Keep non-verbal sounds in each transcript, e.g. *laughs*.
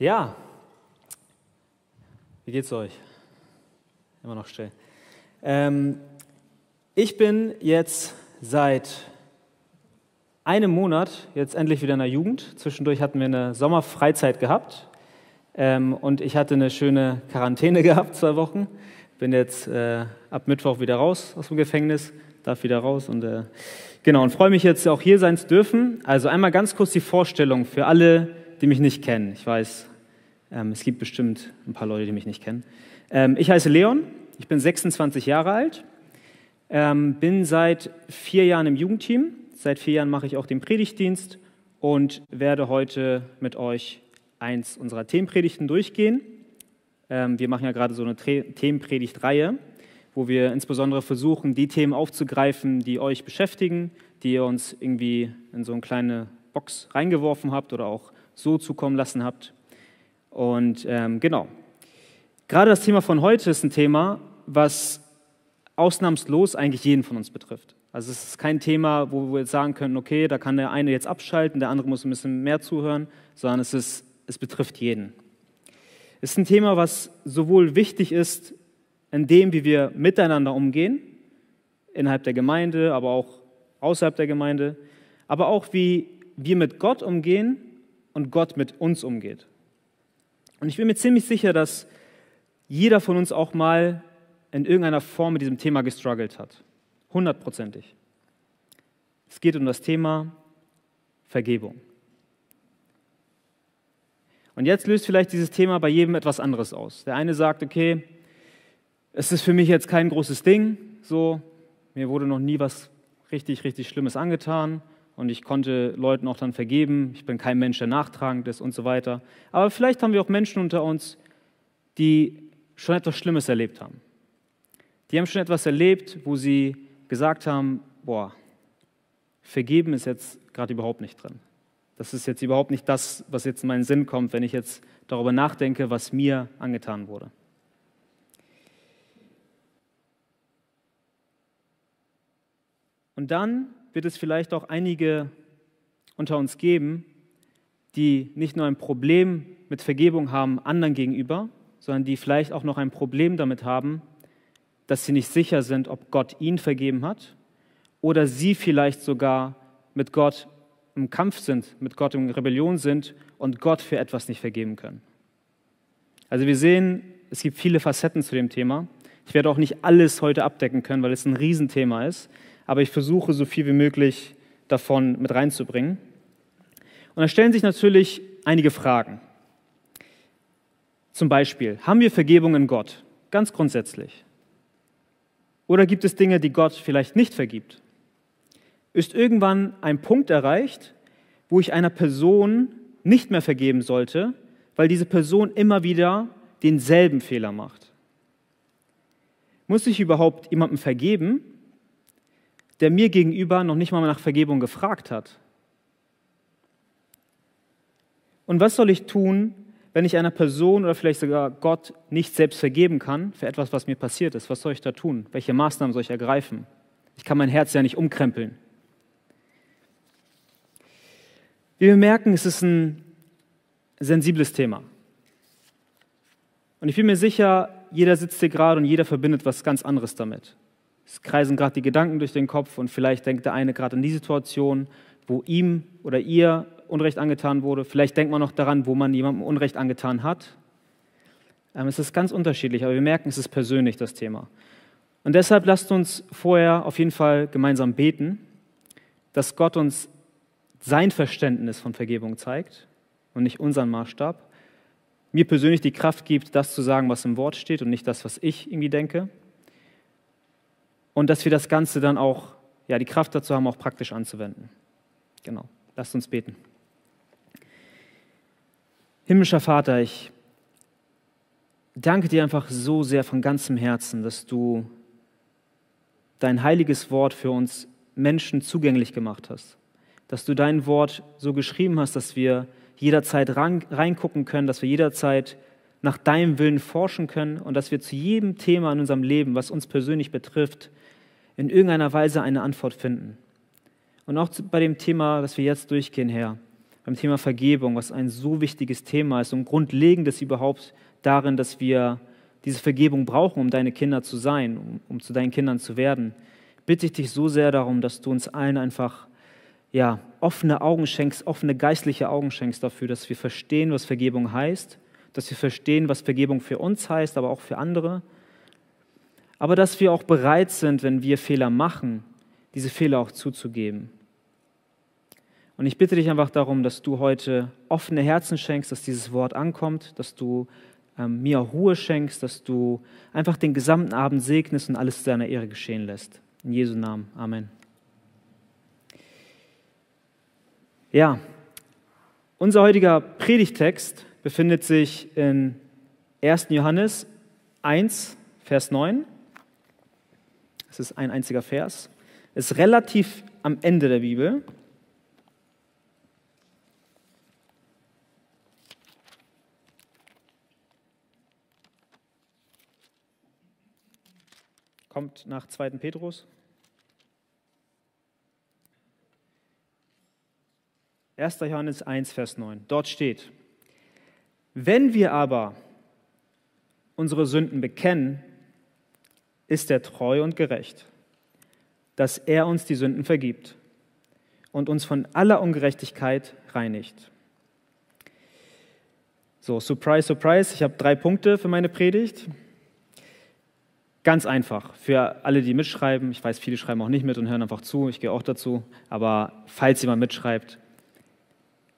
Ja, wie geht's euch? Immer noch still. Ähm, ich bin jetzt seit einem Monat jetzt endlich wieder in der Jugend. Zwischendurch hatten wir eine Sommerfreizeit gehabt ähm, und ich hatte eine schöne Quarantäne *laughs* gehabt, zwei Wochen. Bin jetzt äh, ab Mittwoch wieder raus aus dem Gefängnis, darf wieder raus und äh, genau und freue mich jetzt auch hier sein zu dürfen. Also einmal ganz kurz die Vorstellung für alle, die mich nicht kennen. Ich weiß, ähm, es gibt bestimmt ein paar Leute, die mich nicht kennen. Ähm, ich heiße Leon, ich bin 26 Jahre alt, ähm, bin seit vier Jahren im Jugendteam. Seit vier Jahren mache ich auch den Predigtdienst und werde heute mit euch eins unserer Themenpredigten durchgehen. Wir machen ja gerade so eine Themenpredigtreihe, wo wir insbesondere versuchen, die Themen aufzugreifen, die euch beschäftigen, die ihr uns irgendwie in so eine kleine Box reingeworfen habt oder auch so zukommen lassen habt. Und ähm, genau, gerade das Thema von heute ist ein Thema, was ausnahmslos eigentlich jeden von uns betrifft. Also es ist kein Thema, wo wir jetzt sagen können, okay, da kann der eine jetzt abschalten, der andere muss ein bisschen mehr zuhören, sondern es, ist, es betrifft jeden. Es ist ein Thema, was sowohl wichtig ist in dem, wie wir miteinander umgehen, innerhalb der Gemeinde, aber auch außerhalb der Gemeinde, aber auch wie wir mit Gott umgehen und Gott mit uns umgeht. Und ich bin mir ziemlich sicher, dass jeder von uns auch mal in irgendeiner Form mit diesem Thema gestruggelt hat. Hundertprozentig. Es geht um das Thema Vergebung. Und jetzt löst vielleicht dieses Thema bei jedem etwas anderes aus. Der eine sagt, okay, es ist für mich jetzt kein großes Ding, so, mir wurde noch nie was richtig, richtig Schlimmes angetan und ich konnte Leuten auch dann vergeben. Ich bin kein Mensch, der nachtragend ist und so weiter. Aber vielleicht haben wir auch Menschen unter uns, die schon etwas Schlimmes erlebt haben. Die haben schon etwas erlebt, wo sie gesagt haben, boah, vergeben ist jetzt gerade überhaupt nicht drin. Das ist jetzt überhaupt nicht das, was jetzt in meinen Sinn kommt, wenn ich jetzt darüber nachdenke, was mir angetan wurde. Und dann wird es vielleicht auch einige unter uns geben, die nicht nur ein Problem mit Vergebung haben anderen gegenüber, sondern die vielleicht auch noch ein Problem damit haben, dass sie nicht sicher sind, ob Gott ihnen vergeben hat oder sie vielleicht sogar mit Gott im Kampf sind, mit Gott in Rebellion sind und Gott für etwas nicht vergeben können. Also wir sehen, es gibt viele Facetten zu dem Thema. Ich werde auch nicht alles heute abdecken können, weil es ein Riesenthema ist aber ich versuche so viel wie möglich davon mit reinzubringen. Und da stellen sich natürlich einige Fragen. Zum Beispiel, haben wir Vergebung in Gott? Ganz grundsätzlich. Oder gibt es Dinge, die Gott vielleicht nicht vergibt? Ist irgendwann ein Punkt erreicht, wo ich einer Person nicht mehr vergeben sollte, weil diese Person immer wieder denselben Fehler macht? Muss ich überhaupt jemandem vergeben, der mir gegenüber noch nicht mal nach Vergebung gefragt hat? Und was soll ich tun, wenn ich einer Person oder vielleicht sogar Gott nicht selbst vergeben kann für etwas, was mir passiert ist? Was soll ich da tun? Welche Maßnahmen soll ich ergreifen? Ich kann mein Herz ja nicht umkrempeln. Wie wir merken, es ist ein sensibles Thema. Und ich bin mir sicher, jeder sitzt hier gerade und jeder verbindet was ganz anderes damit. Es kreisen gerade die Gedanken durch den Kopf und vielleicht denkt der eine gerade an die Situation, wo ihm oder ihr Unrecht angetan wurde. Vielleicht denkt man noch daran, wo man jemandem Unrecht angetan hat. Ähm, es ist ganz unterschiedlich, aber wir merken, es ist persönlich das Thema. Und deshalb lasst uns vorher auf jeden Fall gemeinsam beten, dass Gott uns sein Verständnis von Vergebung zeigt und nicht unseren Maßstab. Mir persönlich die Kraft gibt, das zu sagen, was im Wort steht und nicht das, was ich irgendwie denke und dass wir das Ganze dann auch, ja, die Kraft dazu haben, auch praktisch anzuwenden. Genau. Lasst uns beten. Himmlischer Vater, ich danke dir einfach so sehr von ganzem Herzen, dass du dein heiliges Wort für uns Menschen zugänglich gemacht hast. Dass du dein Wort so geschrieben hast, dass wir jederzeit reingucken können, dass wir jederzeit nach deinem Willen forschen können und dass wir zu jedem Thema in unserem Leben, was uns persönlich betrifft, in irgendeiner Weise eine Antwort finden. Und auch bei dem Thema, das wir jetzt durchgehen, Herr, beim Thema Vergebung, was ein so wichtiges Thema ist und grundlegendes überhaupt darin, dass wir diese Vergebung brauchen, um deine Kinder zu sein, um, um zu deinen Kindern zu werden, bitte ich dich so sehr darum, dass du uns allen einfach ja, offene Augen schenkst, offene geistliche Augen schenkst dafür, dass wir verstehen, was Vergebung heißt, dass wir verstehen, was Vergebung für uns heißt, aber auch für andere. Aber dass wir auch bereit sind, wenn wir Fehler machen, diese Fehler auch zuzugeben. Und ich bitte dich einfach darum, dass du heute offene Herzen schenkst, dass dieses Wort ankommt, dass du ähm, mir Ruhe schenkst, dass du einfach den gesamten Abend segnest und alles zu deiner Ehre geschehen lässt. In Jesu Namen. Amen. Ja, unser heutiger Predigtext befindet sich in 1. Johannes 1, Vers 9. Es ist ein einziger Vers. Es ist relativ am Ende der Bibel. kommt nach 2. Petrus. 1. Johannes 1, Vers 9. Dort steht, wenn wir aber unsere Sünden bekennen, ist er treu und gerecht, dass er uns die Sünden vergibt und uns von aller Ungerechtigkeit reinigt. So, surprise, surprise, ich habe drei Punkte für meine Predigt. Ganz einfach für alle, die mitschreiben. Ich weiß, viele schreiben auch nicht mit und hören einfach zu. Ich gehe auch dazu. Aber falls jemand mitschreibt,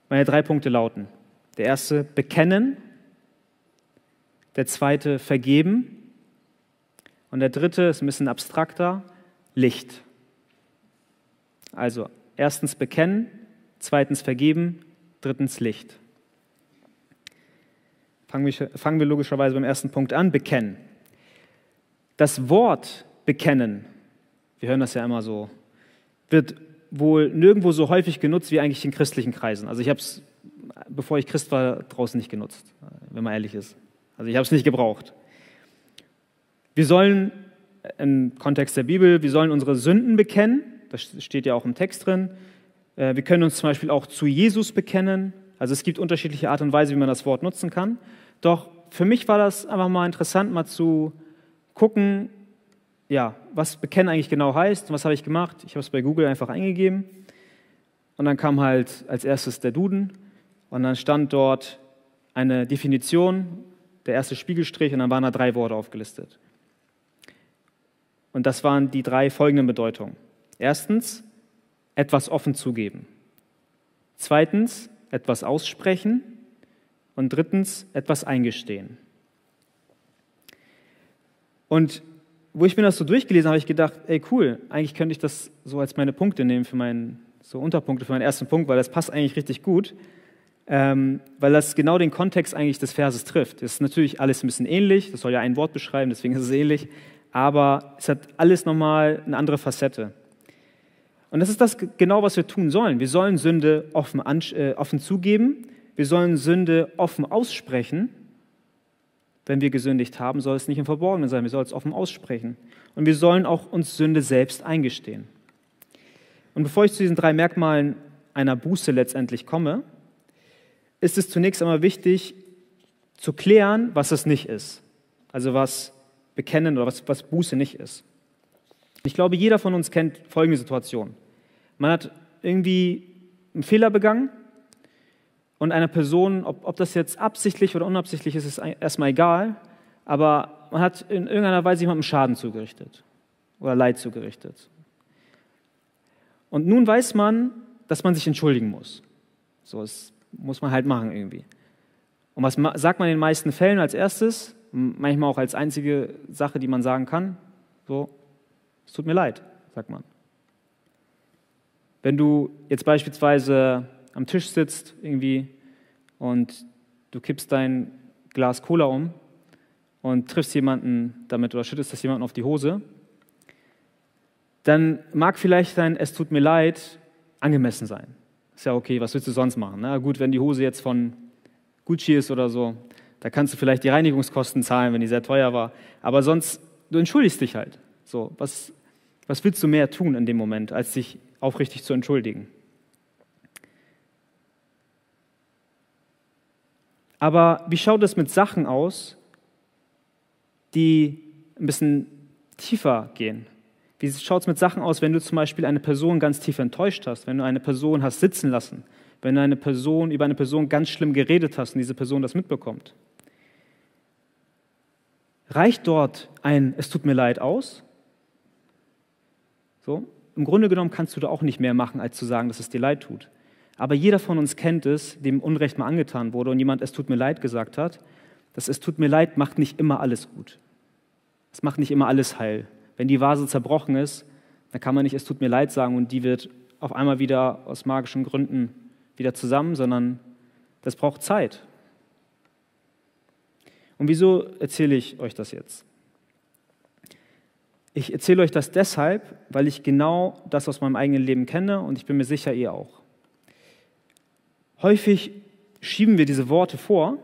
meine drei Punkte lauten: Der erste, bekennen. Der zweite, vergeben. Und der dritte ist ein bisschen abstrakter, Licht. Also erstens bekennen, zweitens vergeben, drittens Licht. Fangen wir, logischerweise beim ersten Punkt an, bekennen. Das Wort bekennen, wir hören das ja immer so, wird wohl nirgendwo so häufig genutzt wie eigentlich in christlichen Kreisen. Also ich habe es, bevor ich Christ war, draußen nicht genutzt, wenn man ehrlich ist. Also ich habe es nicht gebraucht. Wir sollen im Kontext der Bibel, wir sollen unsere Sünden bekennen, das steht ja auch im Text drin. Äh, wir können uns zum Beispiel auch zu Jesus bekennen. Also es gibt unterschiedliche Art und Weise, wie man das Wort nutzen kann. Doch für mich war das einfach mal interessant, mal zu gucken, ja, was bekennen eigentlich genau heißt. Und was habe ich gemacht? Ich habe es bei Google einfach eingegeben. Und dann kam halt als erstes der Duden. Und dann stand dort eine Definition, der erste Spiegelstrich, und dann waren da drei Worte aufgelistet. Und das waren die drei folgenden Bedeutungen. Erstens, etwas offen zugeben. Zweitens, etwas aussprechen. Und drittens, etwas eingestehen. Und wo ich mir das so durchgelesen habe, habe ich gedacht, ey cool, eigentlich könnte ich das so als meine Punkte nehmen für meinen, so Unterpunkte für meinen ersten Punkt, weil das passt eigentlich richtig gut, ähm, weil das genau den Kontext eigentlich des Verses trifft. Es ist natürlich alles ein bisschen ähnlich, das soll ja ein Wort beschreiben, deswegen ist es ähnlich, aber es hat alles nochmal eine andere Facette. Und das ist das genau, was wir tun sollen. Wir sollen Sünde offen, äh, offen zugeben, wir sollen Sünde offen aussprechen wenn wir gesündigt haben, soll es nicht im Verborgenen sein, wir sollen es offen aussprechen. Und wir sollen auch uns Sünde selbst eingestehen. Und bevor ich zu diesen drei Merkmalen einer Buße letztendlich komme, ist es zunächst einmal wichtig zu klären, was es nicht ist. Also was Bekennen oder was, was Buße nicht ist. Ich glaube, jeder von uns kennt folgende Situation. Man hat irgendwie einen Fehler begangen und einer Person, ob, ob das jetzt absichtlich oder unabsichtlich ist, ist erstmal egal, aber man hat in irgendeiner Weise jemandem Schaden zugerichtet oder Leid zugerichtet. Und nun weiß man, dass man sich entschuldigen muss. So, das muss man halt machen irgendwie. Und was sagt man in den meisten Fällen als erstes? Manchmal auch als einzige Sache, die man sagen kann. So, es tut mir leid, sagt man. Wenn du jetzt beispielsweise am Tisch sitzt irgendwie und du kippst dein Glas Cola um und triffst jemanden damit oder schüttest das jemanden auf die Hose, dann mag vielleicht dein Es tut mir leid angemessen sein. Ist ja okay, was willst du sonst machen? Na gut, wenn die Hose jetzt von Gucci ist oder so, da kannst du vielleicht die Reinigungskosten zahlen, wenn die sehr teuer war. Aber sonst, du entschuldigst dich halt. So, was, was willst du mehr tun in dem Moment, als dich aufrichtig zu entschuldigen? Aber wie schaut es mit Sachen aus, die ein bisschen tiefer gehen? Wie schaut es mit Sachen aus, wenn du zum Beispiel eine Person ganz tief enttäuscht hast, wenn du eine Person hast sitzen lassen, wenn eine Person über eine Person ganz schlimm geredet hast und diese Person das mitbekommt? Reicht dort ein Es tut mir leid aus? So, im Grunde genommen kannst du da auch nicht mehr machen, als zu sagen, dass es dir leid tut. Aber jeder von uns kennt es, dem Unrecht mal angetan wurde und jemand es tut mir leid gesagt hat. Das es tut mir leid macht nicht immer alles gut. Es macht nicht immer alles heil. Wenn die Vase zerbrochen ist, dann kann man nicht es tut mir leid sagen und die wird auf einmal wieder aus magischen Gründen wieder zusammen, sondern das braucht Zeit. Und wieso erzähle ich euch das jetzt? Ich erzähle euch das deshalb, weil ich genau das aus meinem eigenen Leben kenne und ich bin mir sicher, ihr auch. Häufig schieben wir diese Worte vor,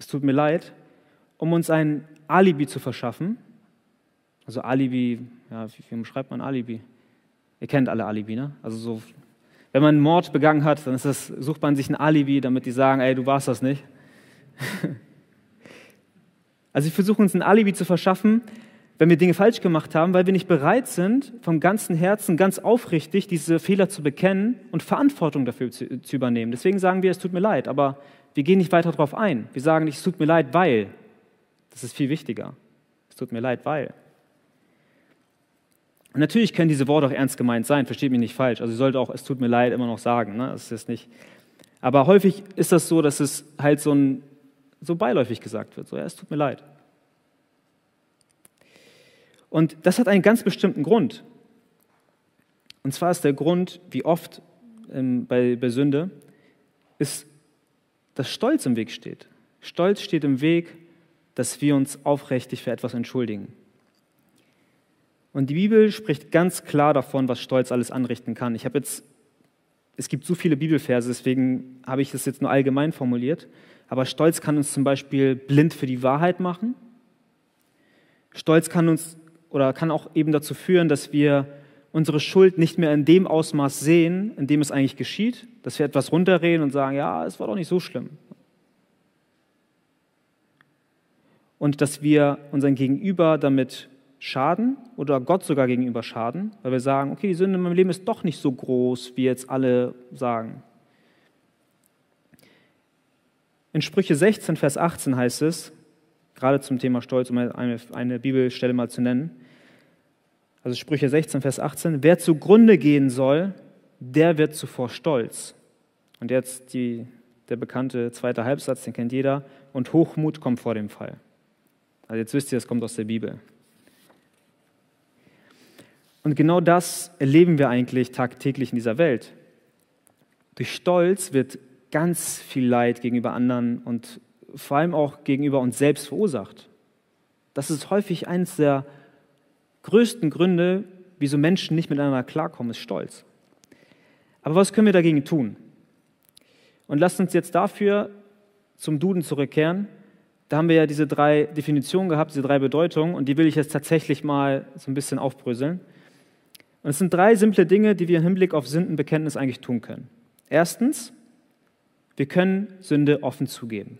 es tut mir leid, um uns ein Alibi zu verschaffen. Also Alibi, ja, wie, wie schreibt man Alibi? Ihr kennt alle Alibi, ne? Also so, wenn man einen Mord begangen hat, dann das, sucht man sich ein Alibi, damit die sagen, ey, du warst das nicht. *laughs* Also sie versuchen uns ein Alibi zu verschaffen, wenn wir Dinge falsch gemacht haben, weil wir nicht bereit sind, vom ganzen Herzen ganz aufrichtig diese Fehler zu bekennen und Verantwortung dafür zu, zu übernehmen. Deswegen sagen wir, es tut mir leid, aber wir gehen nicht weiter darauf ein. Wir sagen nicht, es tut mir leid, weil. Das ist viel wichtiger. Es tut mir leid, weil. Natürlich können diese Worte auch ernst gemeint sein, versteht mich nicht falsch. Also, ihr sollt auch, es tut mir leid, immer noch sagen. Ne? Das ist nicht. Aber häufig ist das so, dass es halt so ein so beiläufig gesagt wird. So, ja, es tut mir leid. Und das hat einen ganz bestimmten Grund. Und zwar ist der Grund, wie oft ähm, bei, bei Sünde, ist, dass Stolz im Weg steht. Stolz steht im Weg, dass wir uns aufrichtig für etwas entschuldigen. Und die Bibel spricht ganz klar davon, was Stolz alles anrichten kann. Ich habe jetzt, es gibt so viele Bibelverse, deswegen habe ich das jetzt nur allgemein formuliert. Aber Stolz kann uns zum Beispiel blind für die Wahrheit machen. Stolz kann uns oder kann auch eben dazu führen, dass wir unsere Schuld nicht mehr in dem Ausmaß sehen, in dem es eigentlich geschieht, dass wir etwas runterreden und sagen, ja, es war doch nicht so schlimm. Und dass wir unseren Gegenüber damit schaden oder Gott sogar gegenüber schaden, weil wir sagen, okay, die Sünde in meinem Leben ist doch nicht so groß, wie jetzt alle sagen. In Sprüche 16, Vers 18 heißt es, gerade zum Thema Stolz, um eine, eine Bibelstelle mal zu nennen, also Sprüche 16, Vers 18, wer zugrunde gehen soll, der wird zuvor stolz. Und jetzt die, der bekannte zweite Halbsatz, den kennt jeder, und Hochmut kommt vor dem Fall. Also jetzt wisst ihr, das kommt aus der Bibel. Und genau das erleben wir eigentlich tagtäglich in dieser Welt. Durch Stolz wird ganz viel Leid gegenüber anderen und vor allem auch gegenüber uns selbst verursacht. Das ist häufig eines der größten Gründe, wieso Menschen nicht miteinander klarkommen, ist Stolz. Aber was können wir dagegen tun? Und lasst uns jetzt dafür zum Duden zurückkehren. Da haben wir ja diese drei Definitionen gehabt, diese drei Bedeutungen, und die will ich jetzt tatsächlich mal so ein bisschen aufbröseln. Und es sind drei simple Dinge, die wir im Hinblick auf Sündenbekenntnis eigentlich tun können. Erstens, wir können Sünde offen zugeben.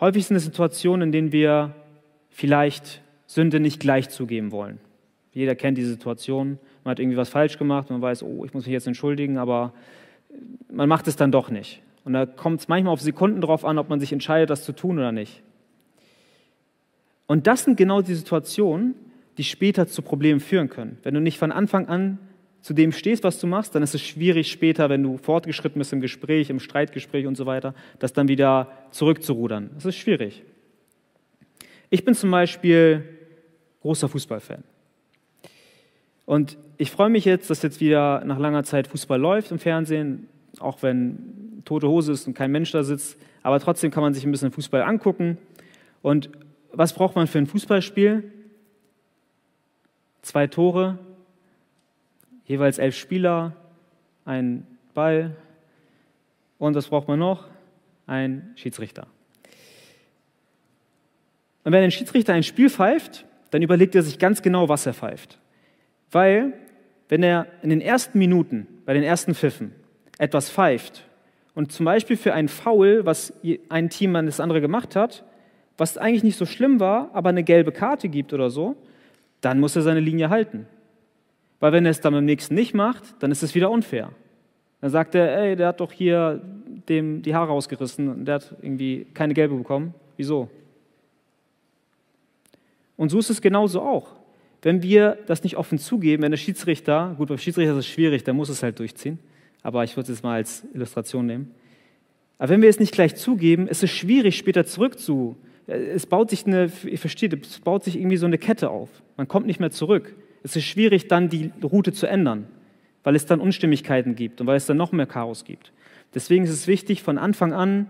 Häufig sind es Situationen, in denen wir vielleicht Sünde nicht gleich zugeben wollen. Jeder kennt diese Situation. Man hat irgendwie was falsch gemacht, man weiß, oh, ich muss mich jetzt entschuldigen, aber man macht es dann doch nicht. Und da kommt es manchmal auf Sekunden drauf an, ob man sich entscheidet, das zu tun oder nicht. Und das sind genau die Situationen, die später zu Problemen führen können. Wenn du nicht von Anfang an zu dem stehst, was du machst, dann ist es schwierig später, wenn du fortgeschritten bist im Gespräch, im Streitgespräch und so weiter, das dann wieder zurückzurudern. Das ist schwierig. Ich bin zum Beispiel großer Fußballfan. Und ich freue mich jetzt, dass jetzt wieder nach langer Zeit Fußball läuft im Fernsehen, auch wenn tote Hose ist und kein Mensch da sitzt. Aber trotzdem kann man sich ein bisschen Fußball angucken. Und was braucht man für ein Fußballspiel? Zwei Tore, jeweils elf Spieler, ein Ball und was braucht man noch? Ein Schiedsrichter. Und wenn ein Schiedsrichter ein Spiel pfeift, dann überlegt er sich ganz genau, was er pfeift. Weil, wenn er in den ersten Minuten, bei den ersten Pfiffen, etwas pfeift und zum Beispiel für ein Foul, was ein Team an das andere gemacht hat, was eigentlich nicht so schlimm war, aber eine gelbe Karte gibt oder so, dann muss er seine Linie halten. Weil wenn er es dann beim nächsten nicht macht, dann ist es wieder unfair. Dann sagt er, ey, der hat doch hier dem die Haare ausgerissen und der hat irgendwie keine gelbe bekommen. Wieso? Und so ist es genauso auch. Wenn wir das nicht offen zugeben, wenn der Schiedsrichter, gut, beim Schiedsrichter ist es schwierig, der muss es halt durchziehen, aber ich würde es mal als Illustration nehmen. Aber wenn wir es nicht gleich zugeben, ist es schwierig, später zurückzu. Es baut sich eine, ihr versteht, es baut sich irgendwie so eine Kette auf. Man kommt nicht mehr zurück. Es ist schwierig, dann die Route zu ändern, weil es dann Unstimmigkeiten gibt und weil es dann noch mehr Chaos gibt. Deswegen ist es wichtig, von Anfang an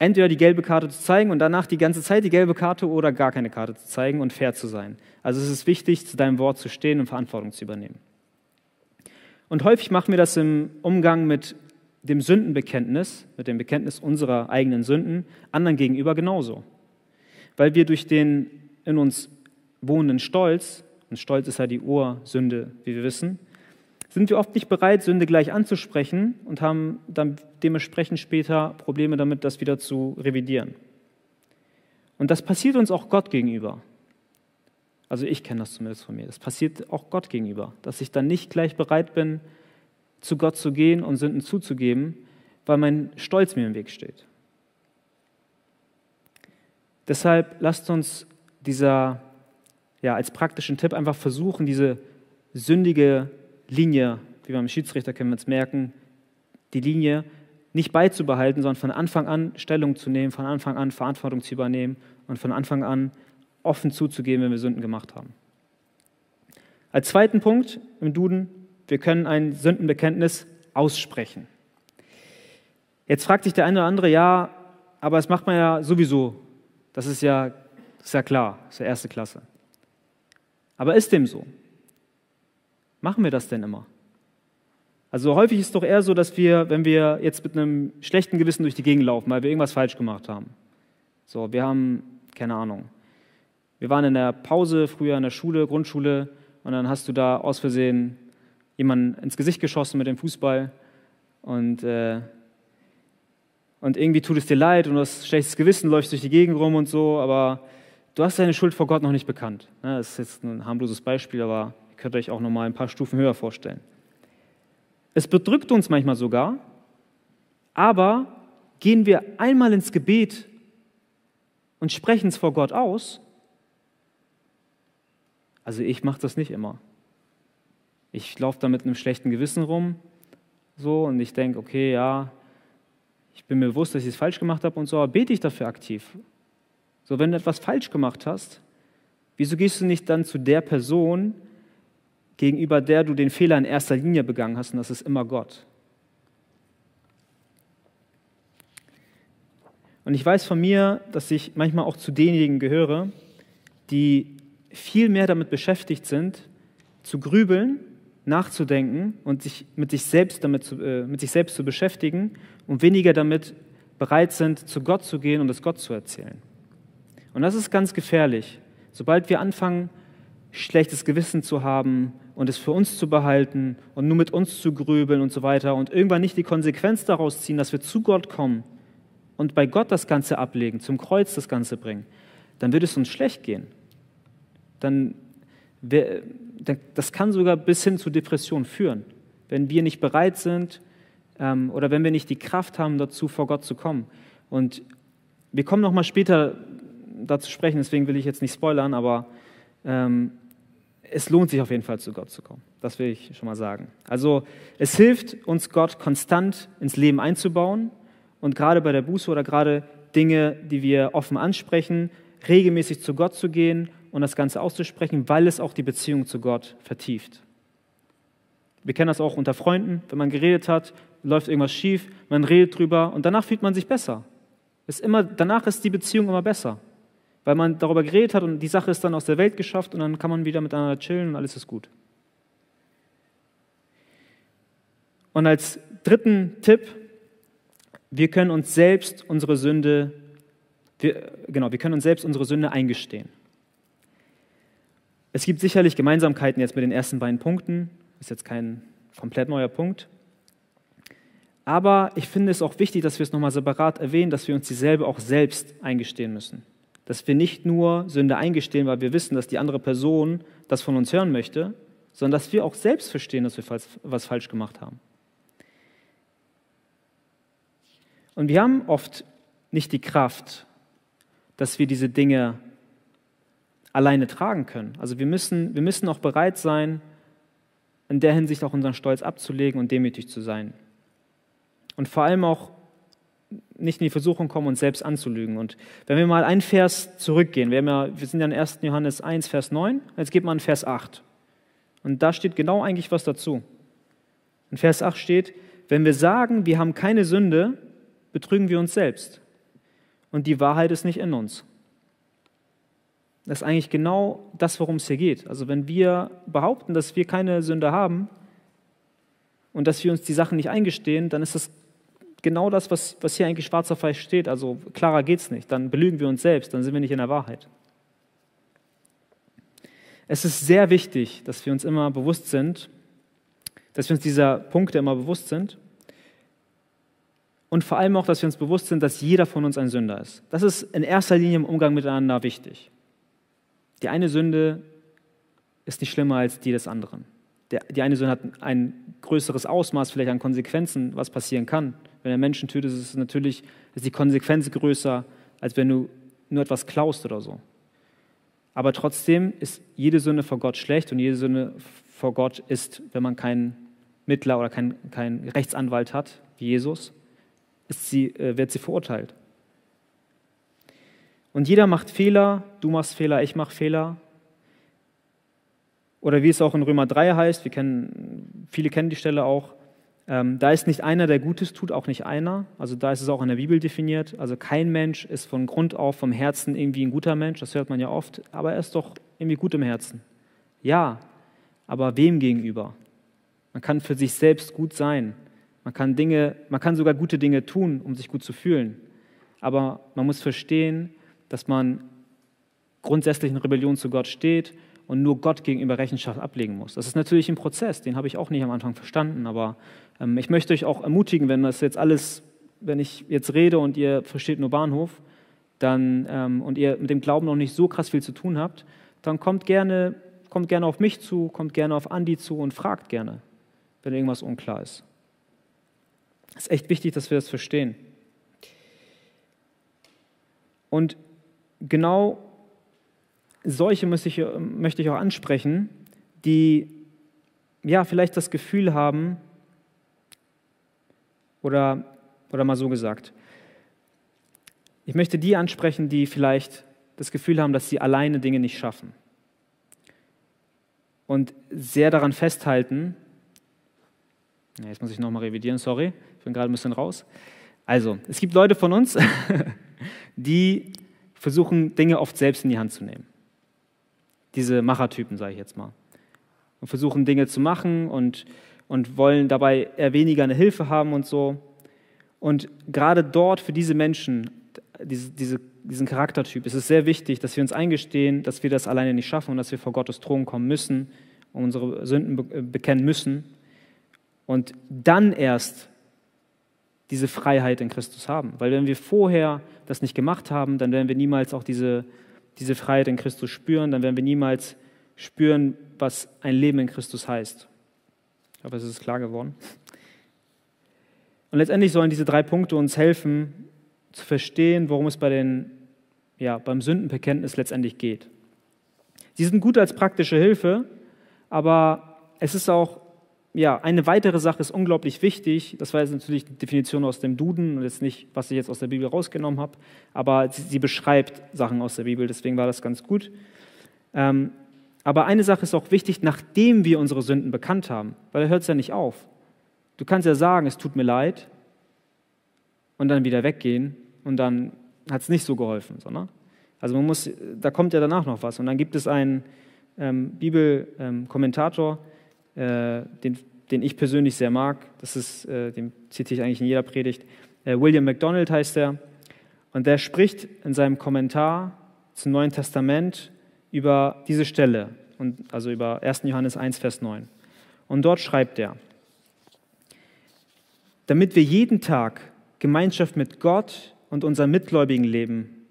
entweder die gelbe Karte zu zeigen und danach die ganze Zeit die gelbe Karte oder gar keine Karte zu zeigen und fair zu sein. Also es ist wichtig, zu deinem Wort zu stehen und Verantwortung zu übernehmen. Und häufig machen wir das im Umgang mit dem Sündenbekenntnis, mit dem Bekenntnis unserer eigenen Sünden, anderen gegenüber genauso. Weil wir durch den in uns wohnenden Stolz, und Stolz ist ja die Ursünde, wie wir wissen, sind wir oft nicht bereit, Sünde gleich anzusprechen und haben dann dementsprechend später Probleme damit, das wieder zu revidieren. Und das passiert uns auch Gott gegenüber. Also ich kenne das zumindest von mir. Das passiert auch Gott gegenüber, dass ich dann nicht gleich bereit bin, zu Gott zu gehen und Sünden zuzugeben, weil mein Stolz mir im Weg steht. Deshalb lasst uns dieser, ja, als praktischen Tipp einfach versuchen, diese sündige Linie, wie beim Schiedsrichter können wir uns merken, die Linie nicht beizubehalten, sondern von Anfang an Stellung zu nehmen, von Anfang an Verantwortung zu übernehmen und von Anfang an offen zuzugeben, wenn wir Sünden gemacht haben. Als zweiten Punkt im Duden, wir können ein Sündenbekenntnis aussprechen. Jetzt fragt sich der eine oder andere, ja, aber das macht man ja sowieso. Das ist ja, ist ja klar, das ist ja erste Klasse. Aber ist dem so? Machen wir das denn immer? Also häufig ist es doch eher so, dass wir, wenn wir jetzt mit einem schlechten Gewissen durch die Gegend laufen, weil wir irgendwas falsch gemacht haben. So, wir haben, keine Ahnung, wir waren in der Pause früher in der Schule, Grundschule, und dann hast du da aus Versehen jemanden ins Gesicht geschossen mit dem Fußball und, äh, und irgendwie tut es dir leid und du hast schlechtes Gewissen, läufst durch die Gegend rum und so, aber du hast deine Schuld vor Gott noch nicht bekannt. Ne, das ist jetzt ein harmloses Beispiel, aber ihr könnt euch auch noch mal ein paar Stufen höher vorstellen. Es bedrückt uns manchmal sogar, aber gehen wir einmal ins Gebet und sprechen es vor Gott aus, also ich mache das nicht immer. Ich laufe da mit einem schlechten Gewissen rum, so, und ich denke, okay, ja, ich bin mir bewusst, dass ich es falsch gemacht habe und so, aber bete ich dafür aktiv. So, wenn du etwas falsch gemacht hast, wieso gehst du nicht dann zu der Person, gegenüber der du den Fehler in erster Linie begangen hast, und das ist immer Gott? Und ich weiß von mir, dass ich manchmal auch zu denjenigen gehöre, die viel mehr damit beschäftigt sind, zu grübeln, nachzudenken und sich mit sich selbst, damit zu, äh, mit sich selbst zu beschäftigen und weniger damit bereit sind, zu Gott zu gehen und es Gott zu erzählen. Und das ist ganz gefährlich. Sobald wir anfangen, schlechtes Gewissen zu haben und es für uns zu behalten und nur mit uns zu grübeln und so weiter und irgendwann nicht die Konsequenz daraus ziehen, dass wir zu Gott kommen und bei Gott das Ganze ablegen, zum Kreuz das Ganze bringen, dann wird es uns schlecht gehen dann das kann sogar bis hin zu Depressionen führen, wenn wir nicht bereit sind ähm, oder wenn wir nicht die Kraft haben, dazu vor Gott zu kommen. Und wir kommen noch mal später dazu sprechen, deswegen will ich jetzt nicht spoilern, aber ähm, es lohnt sich auf jeden Fall, zu Gott zu kommen. Das will ich schon mal sagen. Also es hilft uns, Gott konstant ins Leben einzubauen und gerade bei der Buße oder gerade Dinge, die wir offen ansprechen, regelmäßig zu Gott zu gehen und das Ganze auszusprechen, weil es auch die Beziehung zu Gott vertieft. Wir kennen das auch unter Freunden, wenn man geredet hat, läuft irgendwas schief, man redet drüber und danach fühlt man sich besser. Ist immer, danach ist die Beziehung immer besser, weil man darüber geredet hat und die Sache ist dann aus der Welt geschafft und dann kann man wieder miteinander chillen und alles ist gut. Und als dritten Tipp, wir können uns selbst unsere Sünde, wir, genau, wir können uns selbst unsere Sünde eingestehen. Es gibt sicherlich Gemeinsamkeiten jetzt mit den ersten beiden Punkten. Ist jetzt kein komplett neuer Punkt. Aber ich finde es auch wichtig, dass wir es nochmal separat erwähnen, dass wir uns dieselbe auch selbst eingestehen müssen. Dass wir nicht nur Sünde eingestehen, weil wir wissen, dass die andere Person das von uns hören möchte, sondern dass wir auch selbst verstehen, dass wir was falsch gemacht haben. Und wir haben oft nicht die Kraft, dass wir diese Dinge alleine tragen können. Also wir müssen, wir müssen auch bereit sein, in der Hinsicht auch unseren Stolz abzulegen und demütig zu sein. Und vor allem auch nicht in die Versuchung kommen, uns selbst anzulügen. Und wenn wir mal einen Vers zurückgehen, wir, ja, wir sind ja in 1. Johannes 1, Vers 9, jetzt geht man in Vers 8. Und da steht genau eigentlich was dazu. In Vers 8 steht, wenn wir sagen, wir haben keine Sünde, betrügen wir uns selbst. Und die Wahrheit ist nicht in uns. Das ist eigentlich genau das, worum es hier geht. Also wenn wir behaupten, dass wir keine Sünde haben und dass wir uns die Sachen nicht eingestehen, dann ist das genau das, was, was hier eigentlich schwarz auf weiß steht. Also klarer geht es nicht. Dann belügen wir uns selbst, dann sind wir nicht in der Wahrheit. Es ist sehr wichtig, dass wir uns immer bewusst sind, dass wir uns dieser Punkte immer bewusst sind und vor allem auch, dass wir uns bewusst sind, dass jeder von uns ein Sünder ist. Das ist in erster Linie im Umgang miteinander wichtig. Die eine Sünde ist nicht schlimmer als die des anderen. Der, die eine Sünde hat ein größeres Ausmaß vielleicht an Konsequenzen, was passieren kann. Wenn er Menschen tötet, ist es natürlich ist die Konsequenz größer, als wenn du nur etwas klaust oder so. Aber trotzdem ist jede Sünde vor Gott schlecht und jede Sünde vor Gott ist, wenn man keinen Mittler oder keinen kein Rechtsanwalt hat, wie Jesus, sie, äh, wird sie verurteilt. Und jeder macht Fehler, du machst Fehler, ich mache Fehler. Oder wie es auch in Römer 3 heißt, wir kennen, viele kennen die Stelle auch, ähm, da ist nicht einer, der Gutes tut, auch nicht einer. Also da ist es auch in der Bibel definiert. Also kein Mensch ist von Grund auf, vom Herzen irgendwie ein guter Mensch, das hört man ja oft, aber er ist doch irgendwie gut im Herzen. Ja, aber wem gegenüber? Man kann für sich selbst gut sein. Man kann, Dinge, man kann sogar gute Dinge tun, um sich gut zu fühlen. Aber man muss verstehen, dass man grundsätzlich in Rebellion zu Gott steht und nur Gott gegenüber Rechenschaft ablegen muss. Das ist natürlich ein Prozess, den habe ich auch nicht am Anfang verstanden, aber ähm, ich möchte euch auch ermutigen, wenn das jetzt alles, wenn ich jetzt rede und ihr versteht nur Bahnhof, dann ähm, und ihr mit dem Glauben noch nicht so krass viel zu tun habt, dann kommt gerne, kommt gerne auf mich zu, kommt gerne auf Andi zu und fragt gerne, wenn irgendwas unklar ist. Es ist echt wichtig, dass wir das verstehen. Und genau solche möchte ich, möchte ich auch ansprechen, die ja vielleicht das Gefühl haben, oder, oder mal so gesagt, ich möchte die ansprechen, die vielleicht das Gefühl haben, dass sie alleine Dinge nicht schaffen und sehr daran festhalten, jetzt muss ich nochmal revidieren, sorry, ich bin gerade ein bisschen raus. Also, es gibt Leute von uns, *laughs* die versuchen, Dinge oft selbst in die Hand zu nehmen diese Machertypen, sage ich jetzt mal. Und versuchen Dinge zu machen und, und wollen dabei eher weniger eine Hilfe haben und so. Und gerade dort für diese Menschen, diese, diese, diesen Charaktertyp, ist es sehr wichtig, dass wir uns eingestehen, dass wir das alleine nicht schaffen und dass wir vor Gottes Thron kommen müssen und unsere Sünden be bekennen müssen. Und dann erst diese Freiheit in Christus haben. Weil wenn wir vorher das nicht gemacht haben, dann werden wir niemals auch diese diese Freiheit in Christus spüren, dann werden wir niemals spüren, was ein Leben in Christus heißt. Ich hoffe, es ist klar geworden. Und letztendlich sollen diese drei Punkte uns helfen, zu verstehen, worum es bei den, ja, beim Sündenbekenntnis letztendlich geht. Sie sind gut als praktische Hilfe, aber es ist auch ja, eine weitere Sache ist unglaublich wichtig. Das war jetzt natürlich die Definition aus dem Duden und jetzt nicht, was ich jetzt aus der Bibel rausgenommen habe, aber sie, sie beschreibt Sachen aus der Bibel, deswegen war das ganz gut. Ähm, aber eine Sache ist auch wichtig, nachdem wir unsere Sünden bekannt haben, weil da hört es ja nicht auf. Du kannst ja sagen, es tut mir leid und dann wieder weggehen und dann hat es nicht so geholfen. Sondern, also man muss, da kommt ja danach noch was. Und dann gibt es einen ähm, Bibelkommentator, ähm, äh, den, den ich persönlich sehr mag. Das ist, äh, den zitiere ich eigentlich in jeder Predigt. Äh, William MacDonald heißt er. Und der spricht in seinem Kommentar zum Neuen Testament über diese Stelle, und, also über 1. Johannes 1, Vers 9. Und dort schreibt er, damit wir jeden Tag Gemeinschaft mit Gott und unseren Mitgläubigen leben,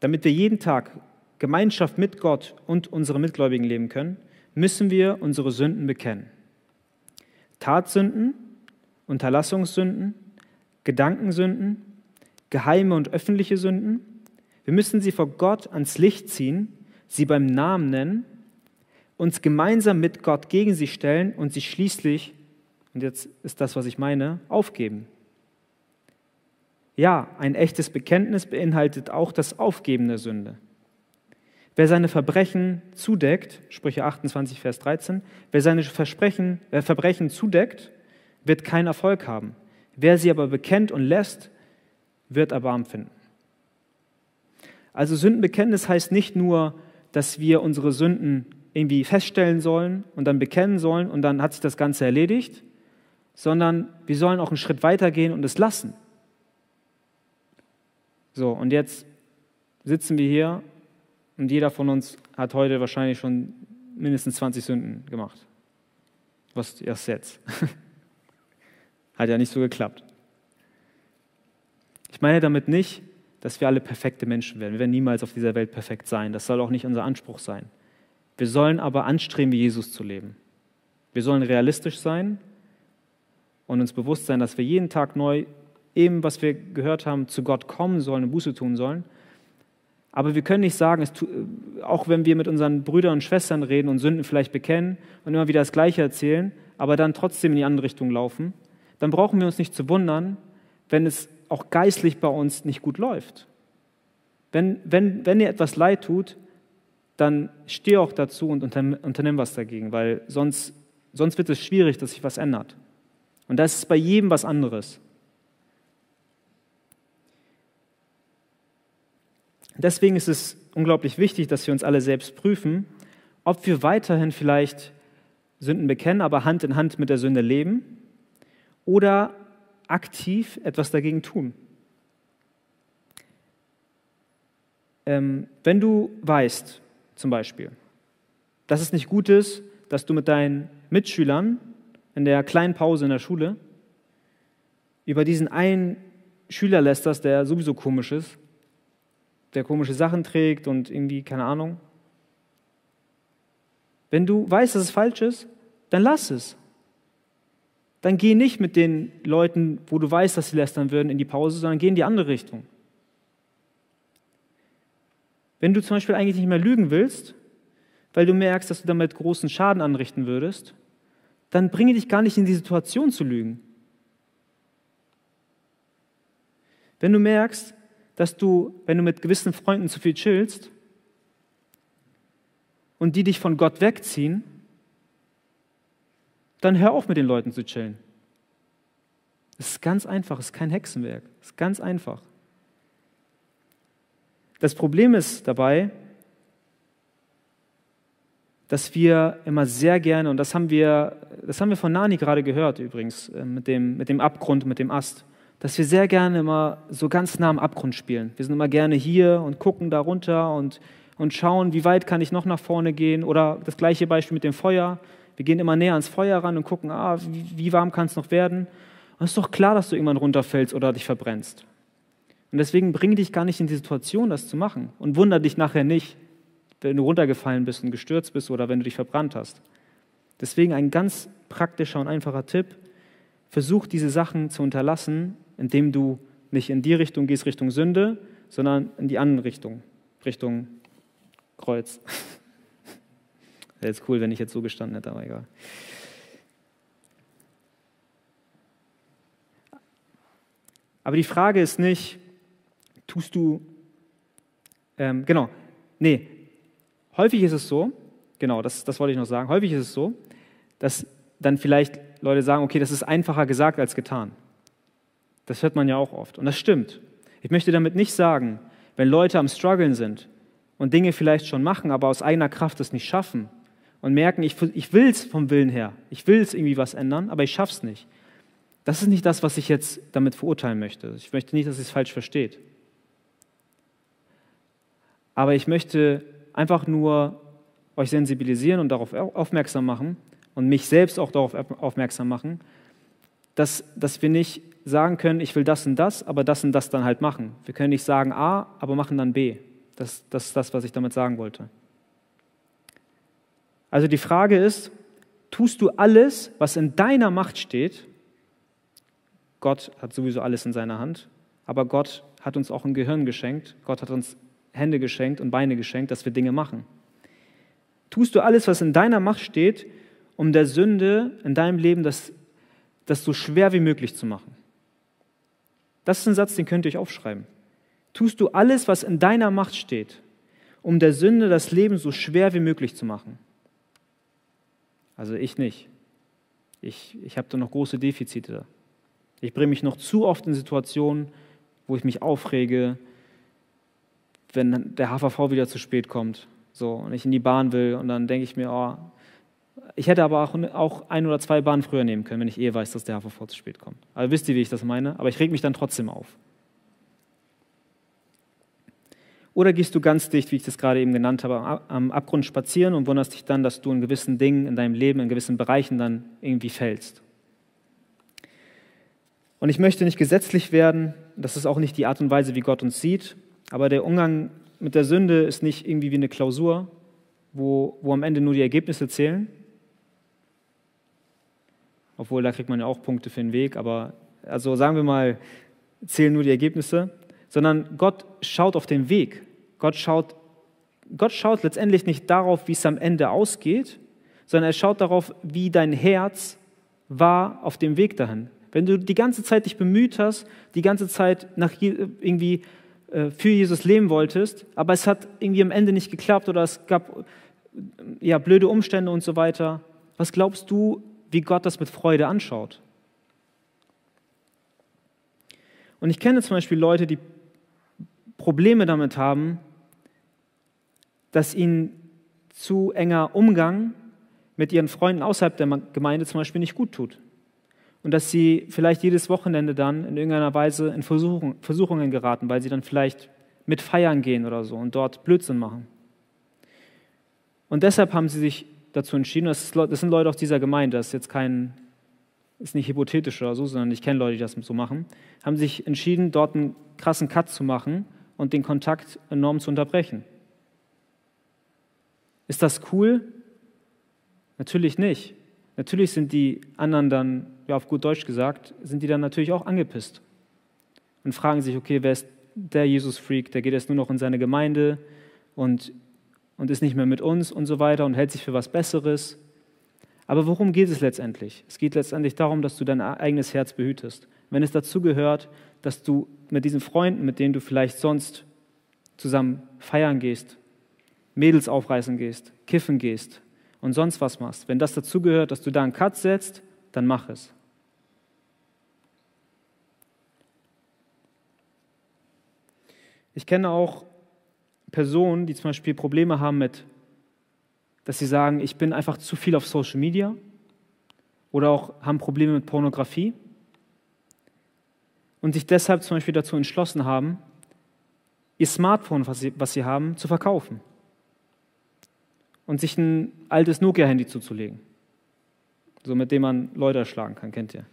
damit wir jeden Tag Gemeinschaft mit Gott und unseren Mitgläubigen leben können, müssen wir unsere Sünden bekennen. Tatsünden, Unterlassungssünden, Gedankensünden, geheime und öffentliche Sünden. Wir müssen sie vor Gott ans Licht ziehen, sie beim Namen nennen, uns gemeinsam mit Gott gegen sie stellen und sie schließlich, und jetzt ist das, was ich meine, aufgeben. Ja, ein echtes Bekenntnis beinhaltet auch das Aufgeben der Sünde. Wer seine Verbrechen zudeckt, Sprüche 28, Vers 13, wer seine Versprechen, äh, Verbrechen zudeckt, wird keinen Erfolg haben. Wer sie aber bekennt und lässt, wird Erbarm finden. Also Sündenbekenntnis heißt nicht nur, dass wir unsere Sünden irgendwie feststellen sollen und dann bekennen sollen und dann hat sich das Ganze erledigt, sondern wir sollen auch einen Schritt weitergehen und es lassen. So, und jetzt sitzen wir hier und jeder von uns hat heute wahrscheinlich schon mindestens 20 Sünden gemacht. Was erst jetzt? *laughs* hat ja nicht so geklappt. Ich meine damit nicht, dass wir alle perfekte Menschen werden. Wir werden niemals auf dieser Welt perfekt sein. Das soll auch nicht unser Anspruch sein. Wir sollen aber anstreben, wie Jesus zu leben. Wir sollen realistisch sein und uns bewusst sein, dass wir jeden Tag neu eben, was wir gehört haben, zu Gott kommen sollen und Buße tun sollen. Aber wir können nicht sagen, tu, auch wenn wir mit unseren Brüdern und Schwestern reden und Sünden vielleicht bekennen und immer wieder das Gleiche erzählen, aber dann trotzdem in die andere Richtung laufen, dann brauchen wir uns nicht zu wundern, wenn es auch geistlich bei uns nicht gut läuft. Wenn, wenn, wenn dir etwas leid tut, dann steh auch dazu und unternimm was dagegen, weil sonst, sonst wird es schwierig, dass sich was ändert. Und das ist bei jedem was anderes. Deswegen ist es unglaublich wichtig, dass wir uns alle selbst prüfen, ob wir weiterhin vielleicht Sünden bekennen, aber Hand in Hand mit der Sünde leben oder aktiv etwas dagegen tun. Ähm, wenn du weißt, zum Beispiel, dass es nicht gut ist, dass du mit deinen Mitschülern in der kleinen Pause in der Schule über diesen einen Schüler lästerst, der sowieso komisch ist, der komische Sachen trägt und irgendwie, keine Ahnung. Wenn du weißt, dass es falsch ist, dann lass es. Dann geh nicht mit den Leuten, wo du weißt, dass sie lästern würden, in die Pause, sondern geh in die andere Richtung. Wenn du zum Beispiel eigentlich nicht mehr lügen willst, weil du merkst, dass du damit großen Schaden anrichten würdest, dann bringe dich gar nicht in die Situation zu lügen. Wenn du merkst, dass du, wenn du mit gewissen Freunden zu viel chillst und die dich von Gott wegziehen, dann hör auf mit den Leuten zu chillen. Es ist ganz einfach, es ist kein Hexenwerk, es ist ganz einfach. Das Problem ist dabei, dass wir immer sehr gerne, und das haben wir, das haben wir von Nani gerade gehört übrigens, äh, mit dem, mit dem Abgrund, mit dem Ast dass wir sehr gerne immer so ganz nah am Abgrund spielen. Wir sind immer gerne hier und gucken da runter und, und schauen, wie weit kann ich noch nach vorne gehen. Oder das gleiche Beispiel mit dem Feuer. Wir gehen immer näher ans Feuer ran und gucken, ah, wie, wie warm kann es noch werden. Und es ist doch klar, dass du irgendwann runterfällst oder dich verbrennst. Und deswegen bring dich gar nicht in die Situation, das zu machen. Und wunder dich nachher nicht, wenn du runtergefallen bist und gestürzt bist oder wenn du dich verbrannt hast. Deswegen ein ganz praktischer und einfacher Tipp. Versuch diese Sachen zu unterlassen indem du nicht in die Richtung gehst, Richtung Sünde, sondern in die andere Richtung, Richtung Kreuz. *laughs* Wäre jetzt cool, wenn ich jetzt so gestanden hätte, aber egal. Aber die Frage ist nicht, tust du, ähm, genau, nee, häufig ist es so, genau, das, das wollte ich noch sagen, häufig ist es so, dass dann vielleicht Leute sagen, okay, das ist einfacher gesagt als getan. Das hört man ja auch oft. Und das stimmt. Ich möchte damit nicht sagen, wenn Leute am Struggeln sind und Dinge vielleicht schon machen, aber aus eigener Kraft es nicht schaffen und merken, ich, ich will es vom Willen her, ich will es irgendwie was ändern, aber ich schaffe es nicht. Das ist nicht das, was ich jetzt damit verurteilen möchte. Ich möchte nicht, dass ihr es falsch versteht. Aber ich möchte einfach nur euch sensibilisieren und darauf aufmerksam machen und mich selbst auch darauf aufmerksam machen, dass, dass wir nicht sagen können, ich will das und das, aber das und das dann halt machen. Wir können nicht sagen A, aber machen dann B. Das, das ist das, was ich damit sagen wollte. Also die Frage ist, tust du alles, was in deiner Macht steht? Gott hat sowieso alles in seiner Hand, aber Gott hat uns auch ein Gehirn geschenkt, Gott hat uns Hände geschenkt und Beine geschenkt, dass wir Dinge machen. Tust du alles, was in deiner Macht steht, um der Sünde in deinem Leben das, das so schwer wie möglich zu machen? Das ist ein Satz, den könnt ihr euch aufschreiben. Tust du alles, was in deiner Macht steht, um der Sünde das Leben so schwer wie möglich zu machen? Also ich nicht. Ich, ich habe da noch große Defizite. Ich bringe mich noch zu oft in Situationen, wo ich mich aufrege, wenn der HVV wieder zu spät kommt so, und ich in die Bahn will und dann denke ich mir, oh, ich hätte aber auch, auch ein oder zwei Bahnen früher nehmen können, wenn ich eh weiß, dass der HVV zu spät kommt. Also wisst ihr, wie ich das meine? Aber ich reg mich dann trotzdem auf. Oder gehst du ganz dicht, wie ich das gerade eben genannt habe, am Abgrund spazieren und wunderst dich dann, dass du in gewissen Dingen in deinem Leben, in gewissen Bereichen dann irgendwie fällst. Und ich möchte nicht gesetzlich werden, das ist auch nicht die Art und Weise, wie Gott uns sieht, aber der Umgang mit der Sünde ist nicht irgendwie wie eine Klausur, wo, wo am Ende nur die Ergebnisse zählen. Obwohl, da kriegt man ja auch Punkte für den Weg, aber also sagen wir mal, zählen nur die Ergebnisse, sondern Gott schaut auf den Weg. Gott schaut, Gott schaut letztendlich nicht darauf, wie es am Ende ausgeht, sondern er schaut darauf, wie dein Herz war auf dem Weg dahin. Wenn du die ganze Zeit dich bemüht hast, die ganze Zeit nach irgendwie äh, für Jesus leben wolltest, aber es hat irgendwie am Ende nicht geklappt oder es gab ja, blöde Umstände und so weiter, was glaubst du, wie Gott das mit Freude anschaut? Und ich kenne zum Beispiel Leute, die Probleme damit haben, dass ihnen zu enger Umgang mit ihren Freunden außerhalb der Gemeinde zum Beispiel nicht gut tut. Und dass sie vielleicht jedes Wochenende dann in irgendeiner Weise in Versuchung, Versuchungen geraten, weil sie dann vielleicht mit feiern gehen oder so und dort Blödsinn machen. Und deshalb haben sie sich dazu entschieden, das, sind Leute aus dieser Gemeinde, das ist jetzt kein, ist nicht hypothetisch oder so, sondern ich kenne Leute, die das so machen, haben sich entschieden, dort einen krassen Cut zu machen und den Kontakt enorm zu unterbrechen. Ist das cool? Natürlich nicht. Natürlich sind die anderen dann, ja auf gut Deutsch gesagt, sind die dann natürlich auch angepisst und fragen sich, okay, wer ist der Jesus-Freak, der geht jetzt nur noch in seine Gemeinde und, und ist nicht mehr mit uns und so weiter und hält sich für was Besseres. Aber worum geht es letztendlich? Es geht letztendlich darum, dass du dein eigenes Herz behütest. Wenn es dazu gehört, dass du mit diesen Freunden, mit denen du vielleicht sonst zusammen feiern gehst, Mädels aufreißen gehst, kiffen gehst und sonst was machst, wenn das dazugehört, dass du da einen Cut setzt, dann mach es. Ich kenne auch Personen, die zum Beispiel Probleme haben mit, dass sie sagen, ich bin einfach zu viel auf Social Media oder auch haben Probleme mit Pornografie und sich deshalb zum Beispiel dazu entschlossen haben, ihr Smartphone, was sie, was sie haben, zu verkaufen und sich ein altes Nokia-Handy zuzulegen. So mit dem man Leute erschlagen kann, kennt ihr.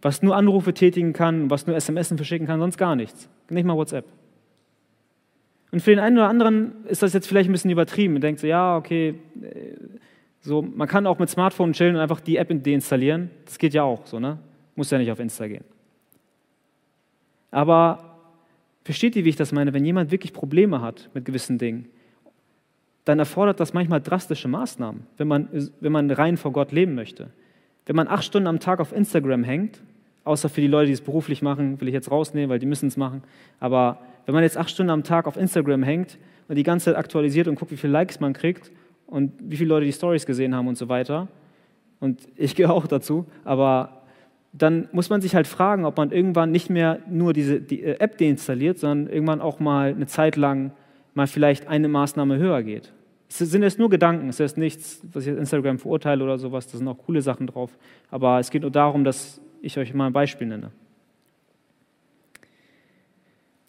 Was nur Anrufe tätigen kann, was nur SMS verschicken kann, sonst gar nichts. Nicht mal WhatsApp. Und für den einen oder anderen ist das jetzt vielleicht ein bisschen übertrieben. Man denkt so, ja, okay, äh, so, man kann auch mit Smartphone chillen und einfach die App deinstallieren. Das geht ja auch so, ne? Muss ja nicht auf Insta gehen. Aber versteht ihr, wie ich das meine? Wenn jemand wirklich Probleme hat mit gewissen Dingen, dann erfordert das manchmal drastische Maßnahmen, wenn man, wenn man rein vor Gott leben möchte. Wenn man acht Stunden am Tag auf Instagram hängt, außer für die Leute, die es beruflich machen, will ich jetzt rausnehmen, weil die müssen es machen, aber wenn man jetzt acht Stunden am Tag auf Instagram hängt und die ganze Zeit aktualisiert und guckt, wie viele Likes man kriegt und wie viele Leute die Stories gesehen haben und so weiter, und ich *laughs* gehe auch dazu, aber dann muss man sich halt fragen, ob man irgendwann nicht mehr nur diese die äh, App deinstalliert, sondern irgendwann auch mal eine Zeit lang mal vielleicht eine Maßnahme höher geht. Es sind jetzt nur Gedanken, es ist nichts, was ich auf Instagram verurteile oder sowas, da sind auch coole Sachen drauf. Aber es geht nur darum, dass ich euch mal ein Beispiel nenne.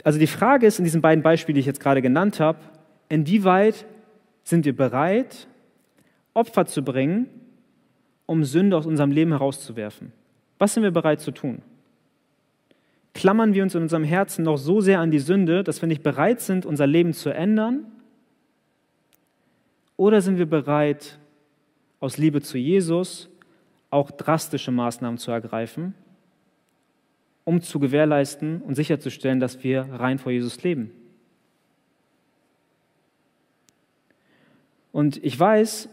Also die Frage ist in diesen beiden Beispielen, die ich jetzt gerade genannt habe, inwieweit sind wir bereit, Opfer zu bringen, um Sünde aus unserem Leben herauszuwerfen? Was sind wir bereit zu tun? Klammern wir uns in unserem Herzen noch so sehr an die Sünde, dass wir nicht bereit sind, unser Leben zu ändern? Oder sind wir bereit, aus Liebe zu Jesus auch drastische Maßnahmen zu ergreifen, um zu gewährleisten und sicherzustellen, dass wir rein vor Jesus leben? Und ich weiß,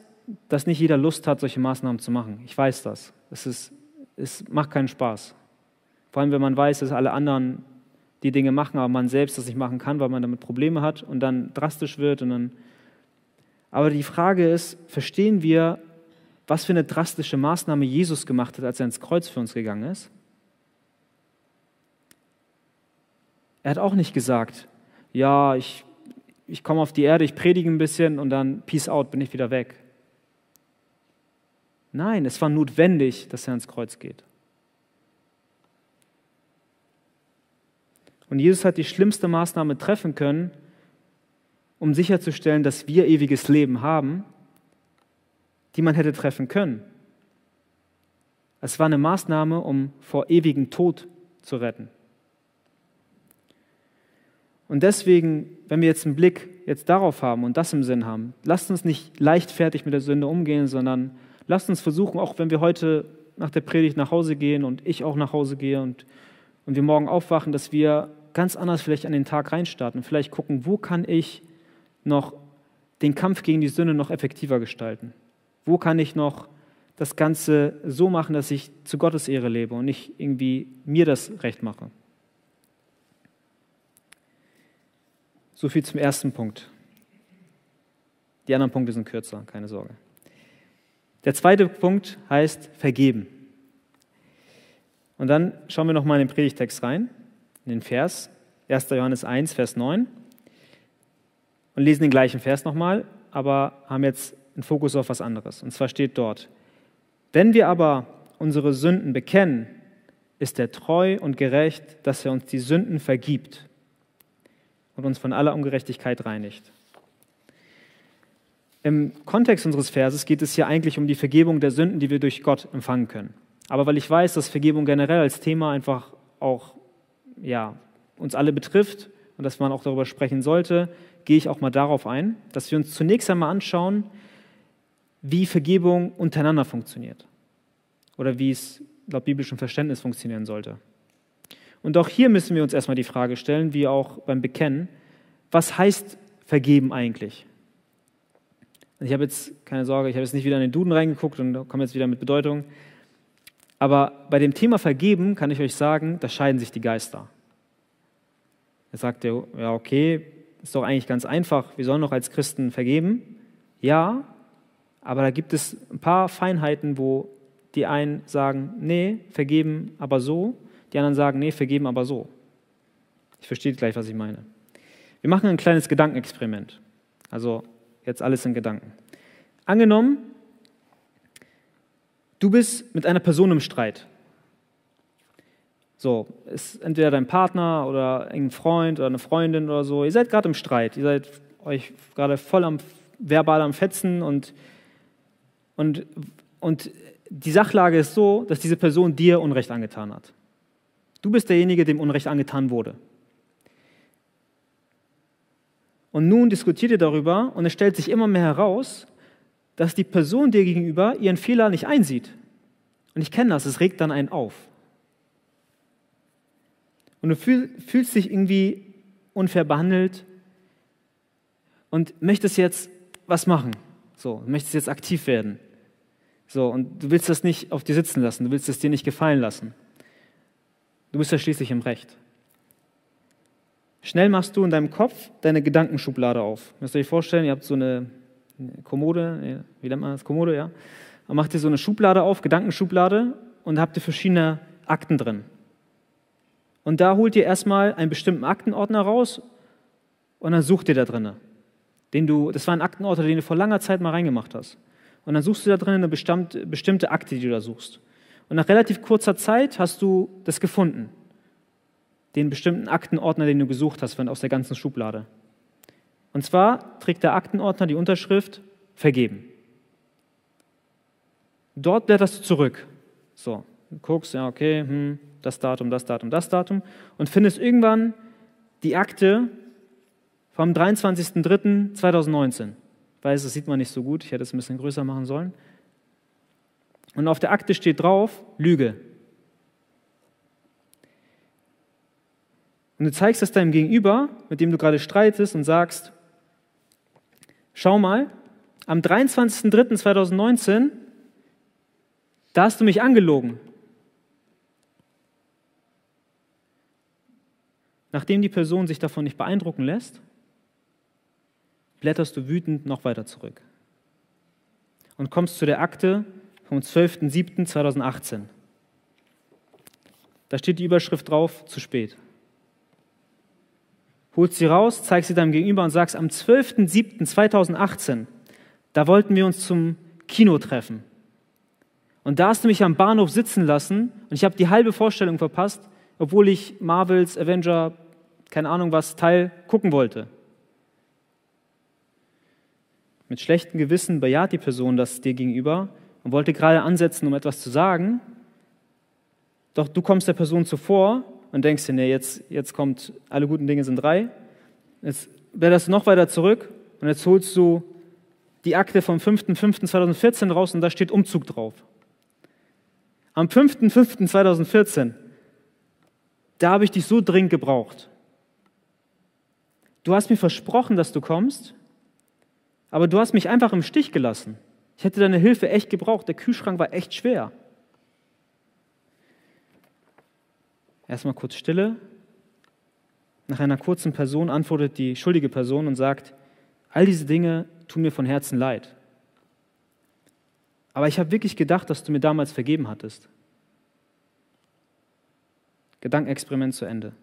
dass nicht jeder Lust hat, solche Maßnahmen zu machen. Ich weiß das. Es, ist, es macht keinen Spaß. Vor allem, wenn man weiß, dass alle anderen die Dinge machen, aber man selbst das nicht machen kann, weil man damit Probleme hat und dann drastisch wird. Und dann aber die Frage ist, verstehen wir, was für eine drastische Maßnahme Jesus gemacht hat, als er ins Kreuz für uns gegangen ist? Er hat auch nicht gesagt, ja, ich, ich komme auf die Erde, ich predige ein bisschen und dann peace out, bin ich wieder weg. Nein, es war notwendig, dass er ins Kreuz geht. Und Jesus hat die schlimmste Maßnahme treffen können, um sicherzustellen, dass wir ewiges Leben haben, die man hätte treffen können. Es war eine Maßnahme, um vor ewigem Tod zu retten. Und deswegen, wenn wir jetzt einen Blick jetzt darauf haben und das im Sinn haben, lasst uns nicht leichtfertig mit der Sünde umgehen, sondern lasst uns versuchen, auch wenn wir heute nach der Predigt nach Hause gehen und ich auch nach Hause gehe und, und wir morgen aufwachen, dass wir ganz anders vielleicht an den Tag reinstarten. Vielleicht gucken, wo kann ich noch den Kampf gegen die Sünde noch effektiver gestalten? Wo kann ich noch das Ganze so machen, dass ich zu Gottes Ehre lebe und nicht irgendwie mir das recht mache? So viel zum ersten Punkt. Die anderen Punkte sind kürzer, keine Sorge. Der zweite Punkt heißt vergeben. Und dann schauen wir nochmal in den Predigtext rein in den Vers, 1. Johannes 1, Vers 9, und lesen den gleichen Vers nochmal, aber haben jetzt einen Fokus auf was anderes. Und zwar steht dort, wenn wir aber unsere Sünden bekennen, ist er treu und gerecht, dass er uns die Sünden vergibt und uns von aller Ungerechtigkeit reinigt. Im Kontext unseres Verses geht es hier eigentlich um die Vergebung der Sünden, die wir durch Gott empfangen können. Aber weil ich weiß, dass Vergebung generell als Thema einfach auch ja, uns alle betrifft und dass man auch darüber sprechen sollte, gehe ich auch mal darauf ein, dass wir uns zunächst einmal anschauen, wie Vergebung untereinander funktioniert oder wie es laut biblischem Verständnis funktionieren sollte. Und auch hier müssen wir uns erstmal die Frage stellen, wie auch beim Bekennen, was heißt vergeben eigentlich? Ich habe jetzt keine Sorge, ich habe jetzt nicht wieder in den Duden reingeguckt und komme jetzt wieder mit Bedeutung. Aber bei dem Thema Vergeben kann ich euch sagen, da scheiden sich die Geister. Er sagt ja, okay, ist doch eigentlich ganz einfach, wir sollen doch als Christen vergeben. Ja, aber da gibt es ein paar Feinheiten, wo die einen sagen, nee, vergeben aber so, die anderen sagen, nee, vergeben aber so. Ich verstehe gleich, was ich meine. Wir machen ein kleines Gedankenexperiment. Also jetzt alles in Gedanken. Angenommen, Du bist mit einer Person im Streit. So, ist entweder dein Partner oder ein Freund oder eine Freundin oder so. Ihr seid gerade im Streit. Ihr seid euch gerade voll am verbal am Fetzen und, und, und die Sachlage ist so, dass diese Person dir Unrecht angetan hat. Du bist derjenige, dem Unrecht angetan wurde. Und nun diskutiert ihr darüber und es stellt sich immer mehr heraus, dass die Person dir gegenüber ihren Fehler nicht einsieht. Und ich kenne das, es regt dann einen auf. Und du fühlst dich irgendwie unfair behandelt und möchtest jetzt was machen. So, möchtest jetzt aktiv werden. So, und du willst das nicht auf dir sitzen lassen, du willst es dir nicht gefallen lassen. Du bist ja schließlich im Recht. Schnell machst du in deinem Kopf deine Gedankenschublade auf. Müsst ihr euch vorstellen, ihr habt so eine Kommode, wie nennt man das? Kommode, ja. Und macht ihr so eine Schublade auf, Gedankenschublade, und habt ihr verschiedene Akten drin. Und da holt ihr erstmal einen bestimmten Aktenordner raus und dann sucht ihr da drin. Den du, das war ein Aktenordner, den du vor langer Zeit mal reingemacht hast. Und dann suchst du da drin eine bestimmte, bestimmte Akte, die du da suchst. Und nach relativ kurzer Zeit hast du das gefunden. Den bestimmten Aktenordner, den du gesucht hast aus der ganzen Schublade. Und zwar trägt der Aktenordner die Unterschrift vergeben. Dort blätterst du zurück. So, guckst, ja, okay, hm, das Datum, das Datum, das Datum und findest irgendwann die Akte vom 23.03.2019. Ich weiß, das sieht man nicht so gut, ich hätte es ein bisschen größer machen sollen. Und auf der Akte steht drauf, Lüge. Und du zeigst das deinem Gegenüber, mit dem du gerade streitest und sagst, schau mal, am 23.03.2019, da hast du mich angelogen. Nachdem die Person sich davon nicht beeindrucken lässt, blätterst du wütend noch weiter zurück und kommst zu der Akte vom 12.07.2018. Da steht die Überschrift drauf, zu spät. Holst sie raus, zeigst sie deinem Gegenüber und sagst, am 12.07.2018, da wollten wir uns zum Kino treffen. Und da hast du mich am Bahnhof sitzen lassen und ich habe die halbe Vorstellung verpasst, obwohl ich Marvels Avenger, keine Ahnung was, Teil gucken wollte. Mit schlechtem Gewissen bejaht die Person das dir gegenüber und wollte gerade ansetzen, um etwas zu sagen. Doch du kommst der Person zuvor und denkst dir, nee, jetzt, jetzt kommt, alle guten Dinge sind drei. Jetzt blätterst du noch weiter zurück und jetzt holst du die Akte vom 5.5.2014 raus und da steht Umzug drauf. Am 5.5.2014 da habe ich dich so dringend gebraucht. Du hast mir versprochen, dass du kommst, aber du hast mich einfach im Stich gelassen. Ich hätte deine Hilfe echt gebraucht. Der Kühlschrank war echt schwer. Erstmal kurz Stille. Nach einer kurzen Person antwortet die schuldige Person und sagt, all diese Dinge tun mir von Herzen leid. Aber ich habe wirklich gedacht, dass du mir damals vergeben hattest. Gedankenexperiment zu Ende.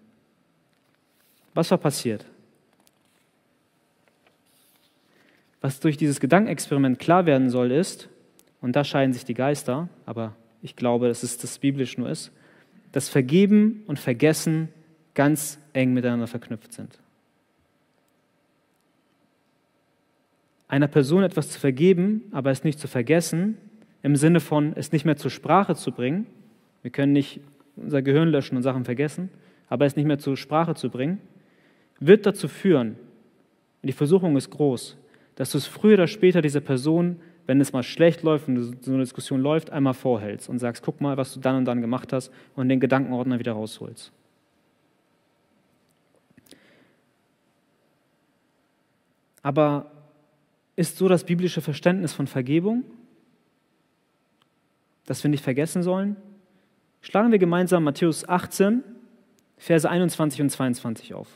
Was war passiert? Was durch dieses Gedankenexperiment klar werden soll, ist, und da scheiden sich die Geister, aber ich glaube, dass es das biblisch nur ist, dass Vergeben und Vergessen ganz eng miteinander verknüpft sind. Einer Person etwas zu vergeben, aber es nicht zu vergessen, im Sinne von es nicht mehr zur Sprache zu bringen. Wir können nicht unser Gehirn löschen und Sachen vergessen, aber es nicht mehr zur Sprache zu bringen, wird dazu führen, und die Versuchung ist groß, dass du es früher oder später dieser Person, wenn es mal schlecht läuft und so eine Diskussion läuft, einmal vorhältst und sagst, guck mal, was du dann und dann gemacht hast und den Gedankenordner wieder rausholst. Aber ist so das biblische Verständnis von Vergebung, dass wir nicht vergessen sollen? Schlagen wir gemeinsam Matthäus 18, Verse 21 und 22 auf.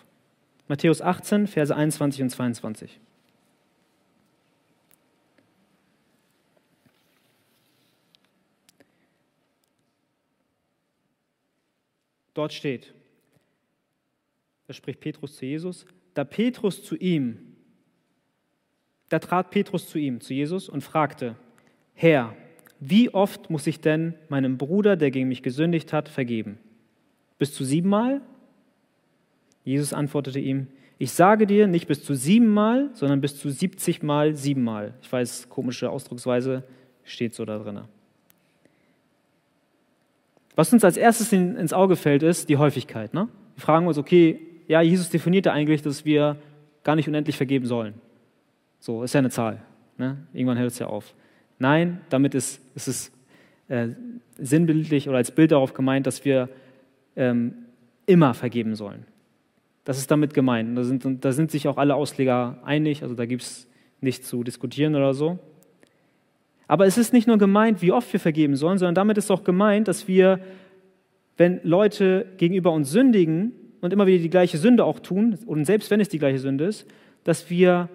Matthäus 18, Verse 21 und 22. Dort steht, da spricht Petrus zu Jesus, da Petrus zu ihm, da trat Petrus zu ihm, zu Jesus und fragte, Herr, wie oft muss ich denn meinem Bruder, der gegen mich gesündigt hat, vergeben? Bis zu siebenmal? Jesus antwortete ihm, ich sage dir nicht bis zu siebenmal, sondern bis zu siebzigmal siebenmal. Ich weiß, komische Ausdrucksweise steht so da drin. Was uns als erstes ins Auge fällt, ist die Häufigkeit. Ne? Wir fragen uns, okay, ja, Jesus definierte eigentlich, dass wir gar nicht unendlich vergeben sollen. So, ist ja eine Zahl. Ne? Irgendwann hört es ja auf. Nein, damit ist, ist es äh, sinnbildlich oder als Bild darauf gemeint, dass wir ähm, immer vergeben sollen. Das ist damit gemeint. Da sind, da sind sich auch alle Ausleger einig, also da gibt es nichts zu diskutieren oder so. Aber es ist nicht nur gemeint, wie oft wir vergeben sollen, sondern damit ist auch gemeint, dass wir, wenn Leute gegenüber uns sündigen und immer wieder die gleiche Sünde auch tun, und selbst wenn es die gleiche Sünde ist, dass wir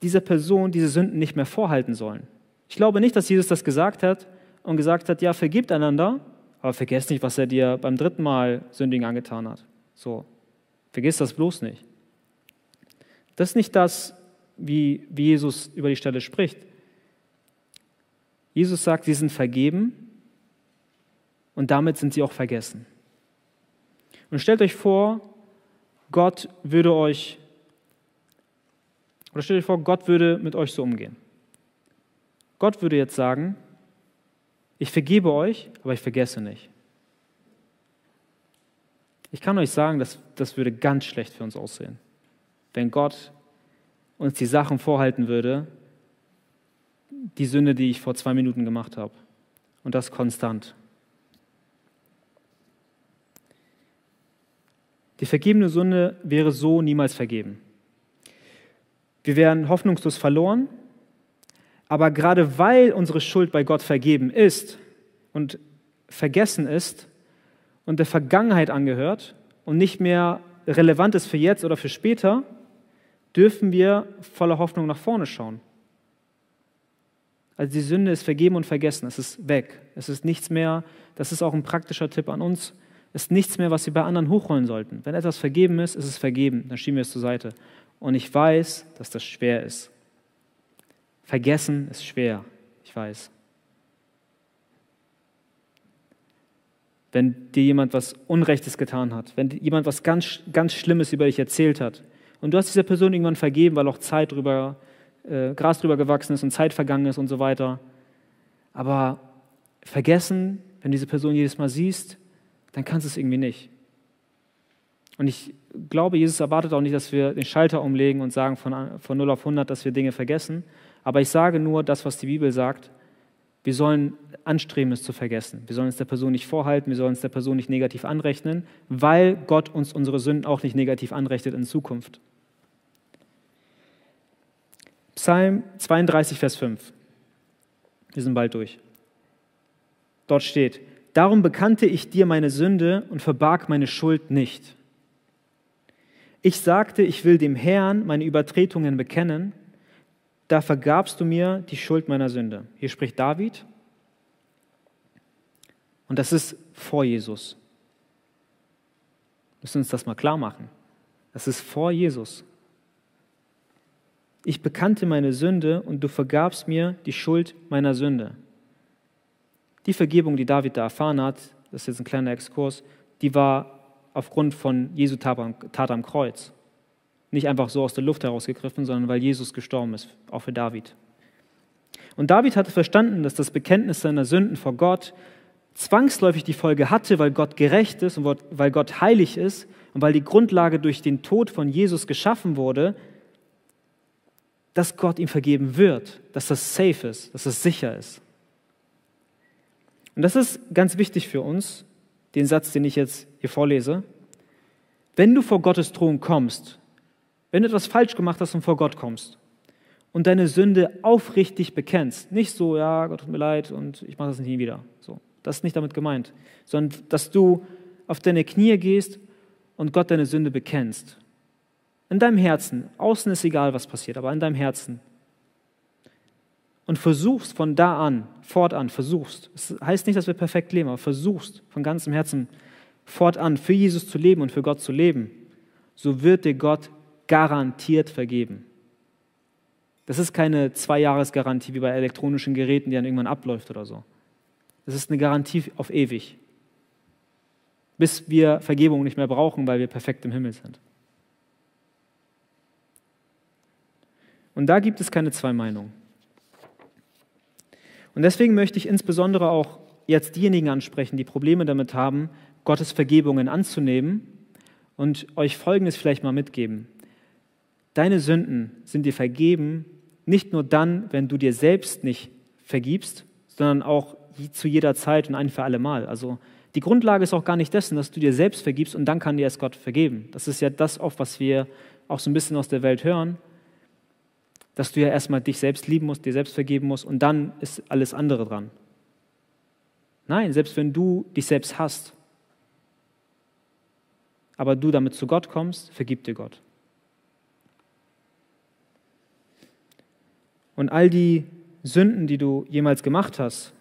dieser Person diese Sünden nicht mehr vorhalten sollen. Ich glaube nicht, dass Jesus das gesagt hat und gesagt hat, ja, vergibt einander, aber vergesst nicht, was er dir beim dritten Mal Sündigen angetan hat. So, vergiss das bloß nicht. Das ist nicht das, wie, wie Jesus über die Stelle spricht. Jesus sagt, sie sind vergeben und damit sind sie auch vergessen. Und stellt euch vor, Gott würde euch, oder stellt euch vor, Gott würde mit euch so umgehen. Gott würde jetzt sagen, Ich vergebe euch, aber ich vergesse nicht. Ich kann euch sagen, dass das würde ganz schlecht für uns aussehen, wenn Gott uns die Sachen vorhalten würde, die Sünde, die ich vor zwei Minuten gemacht habe. Und das konstant. Die vergebene Sünde wäre so niemals vergeben. Wir wären hoffnungslos verloren, aber gerade weil unsere Schuld bei Gott vergeben ist und vergessen ist und der Vergangenheit angehört und nicht mehr relevant ist für jetzt oder für später, dürfen wir voller Hoffnung nach vorne schauen. Also die Sünde ist vergeben und vergessen, es ist weg, es ist nichts mehr, das ist auch ein praktischer Tipp an uns, es ist nichts mehr, was Sie bei anderen hochholen sollten. Wenn etwas vergeben ist, ist es vergeben, dann schieben wir es zur Seite. Und ich weiß, dass das schwer ist. Vergessen ist schwer, ich weiß. Wenn dir jemand was Unrechtes getan hat, wenn jemand was ganz, ganz Schlimmes über dich erzählt hat und du hast dieser Person irgendwann vergeben, weil auch Zeit drüber äh, Gras drüber gewachsen ist und Zeit vergangen ist und so weiter. Aber vergessen, wenn diese Person jedes Mal siehst, dann kannst du es irgendwie nicht. Und ich glaube, Jesus erwartet auch nicht, dass wir den Schalter umlegen und sagen von, von 0 auf 100, dass wir Dinge vergessen. Aber ich sage nur das, was die Bibel sagt. Wir sollen anstreben, es zu vergessen. Wir sollen es der Person nicht vorhalten, wir sollen es der Person nicht negativ anrechnen, weil Gott uns unsere Sünden auch nicht negativ anrechnet in Zukunft. Psalm 32, Vers 5. Wir sind bald durch. Dort steht, Darum bekannte ich dir meine Sünde und verbarg meine Schuld nicht. Ich sagte, ich will dem Herrn meine Übertretungen bekennen, da vergabst du mir die Schuld meiner Sünde. Hier spricht David. Und das ist vor Jesus. Wir müssen uns das mal klar machen. Das ist vor Jesus. Ich bekannte meine Sünde und du vergabst mir die Schuld meiner Sünde. Die Vergebung, die David da erfahren hat, das ist jetzt ein kleiner Exkurs, die war aufgrund von Jesu Tat am Kreuz. Nicht einfach so aus der Luft herausgegriffen, sondern weil Jesus gestorben ist, auch für David. Und David hatte verstanden, dass das Bekenntnis seiner Sünden vor Gott zwangsläufig die Folge hatte, weil Gott gerecht ist und weil Gott heilig ist und weil die Grundlage durch den Tod von Jesus geschaffen wurde, dass Gott ihm vergeben wird, dass das safe ist, dass das sicher ist. Und das ist ganz wichtig für uns, den Satz, den ich jetzt hier vorlese. Wenn du vor Gottes Thron kommst, wenn du etwas falsch gemacht hast und vor Gott kommst und deine Sünde aufrichtig bekennst, nicht so, ja, Gott tut mir leid und ich mache das nie wieder. So, das ist nicht damit gemeint, sondern dass du auf deine Knie gehst und Gott deine Sünde bekennst in deinem Herzen, außen ist egal, was passiert, aber in deinem Herzen. Und versuchst von da an, fortan, versuchst. Es das heißt nicht, dass wir perfekt leben, aber versuchst von ganzem Herzen fortan für Jesus zu leben und für Gott zu leben, so wird dir Gott garantiert vergeben. Das ist keine Zwei-Jahres-Garantie wie bei elektronischen Geräten, die dann irgendwann abläuft oder so. Das ist eine Garantie auf ewig. Bis wir Vergebung nicht mehr brauchen, weil wir perfekt im Himmel sind. Und da gibt es keine zwei Meinungen. Und deswegen möchte ich insbesondere auch jetzt diejenigen ansprechen, die Probleme damit haben, Gottes Vergebungen anzunehmen und euch Folgendes vielleicht mal mitgeben. Deine Sünden sind dir vergeben, nicht nur dann, wenn du dir selbst nicht vergibst, sondern auch zu jeder Zeit und ein für alle Mal. Also die Grundlage ist auch gar nicht dessen, dass du dir selbst vergibst und dann kann dir es Gott vergeben. Das ist ja das oft, was wir auch so ein bisschen aus der Welt hören dass du ja erstmal dich selbst lieben musst, dir selbst vergeben musst und dann ist alles andere dran. Nein, selbst wenn du dich selbst hast, aber du damit zu Gott kommst, vergib dir Gott. Und all die Sünden, die du jemals gemacht hast,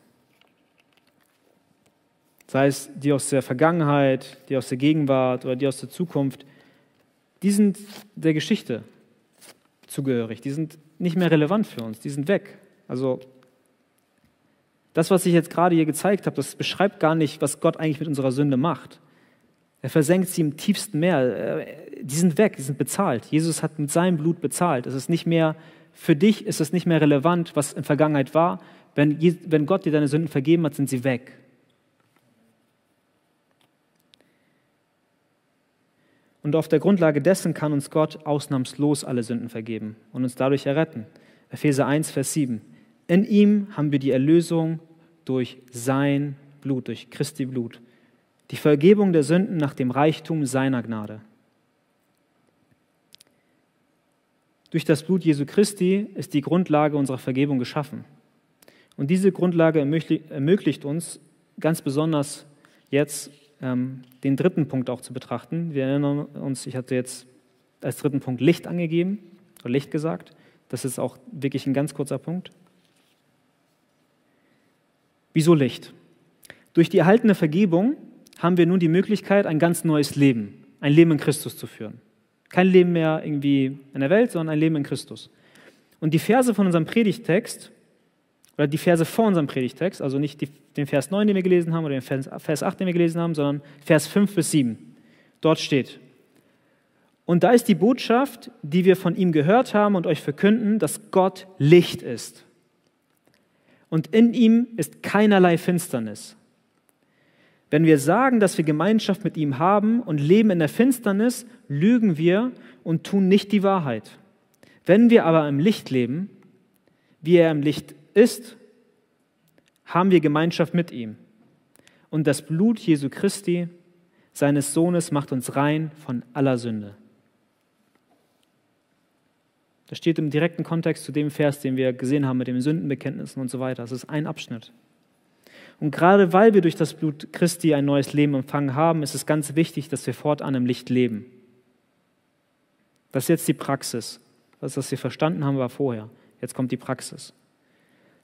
sei es die aus der Vergangenheit, die aus der Gegenwart oder die aus der Zukunft, die sind der Geschichte zugehörig. Die sind nicht mehr relevant für uns, die sind weg. Also das, was ich jetzt gerade hier gezeigt habe, das beschreibt gar nicht, was Gott eigentlich mit unserer Sünde macht. Er versenkt sie im tiefsten Meer. Äh, die sind weg, die sind bezahlt. Jesus hat mit seinem Blut bezahlt. Es ist nicht mehr, für dich ist es nicht mehr relevant, was in Vergangenheit war. Wenn, wenn Gott dir deine Sünden vergeben hat, sind sie weg. Und auf der Grundlage dessen kann uns Gott ausnahmslos alle Sünden vergeben und uns dadurch erretten. Epheser 1, Vers 7. In ihm haben wir die Erlösung durch sein Blut, durch Christi Blut. Die Vergebung der Sünden nach dem Reichtum seiner Gnade. Durch das Blut Jesu Christi ist die Grundlage unserer Vergebung geschaffen. Und diese Grundlage ermöglicht uns ganz besonders jetzt ähm, den dritten Punkt auch zu betrachten. Wir erinnern uns, ich hatte jetzt als dritten Punkt Licht angegeben oder Licht gesagt. Das ist auch wirklich ein ganz kurzer Punkt. Wieso Licht? Durch die erhaltene Vergebung haben wir nun die Möglichkeit, ein ganz neues Leben, ein Leben in Christus zu führen. Kein Leben mehr irgendwie in der Welt, sondern ein Leben in Christus. Und die Verse von unserem Predigtext oder die Verse vor unserem Predigtext, also nicht die, den Vers 9, den wir gelesen haben, oder den Vers, Vers 8, den wir gelesen haben, sondern Vers 5 bis 7. Dort steht, und da ist die Botschaft, die wir von ihm gehört haben und euch verkünden, dass Gott Licht ist. Und in ihm ist keinerlei Finsternis. Wenn wir sagen, dass wir Gemeinschaft mit ihm haben und leben in der Finsternis, lügen wir und tun nicht die Wahrheit. Wenn wir aber im Licht leben, wie er im Licht ist, haben wir Gemeinschaft mit ihm. Und das Blut Jesu Christi, seines Sohnes, macht uns rein von aller Sünde. Das steht im direkten Kontext zu dem Vers, den wir gesehen haben mit den Sündenbekenntnissen und so weiter. Das ist ein Abschnitt. Und gerade weil wir durch das Blut Christi ein neues Leben empfangen haben, ist es ganz wichtig, dass wir fortan im Licht leben. Das ist jetzt die Praxis. Das, was wir verstanden haben, war vorher. Jetzt kommt die Praxis.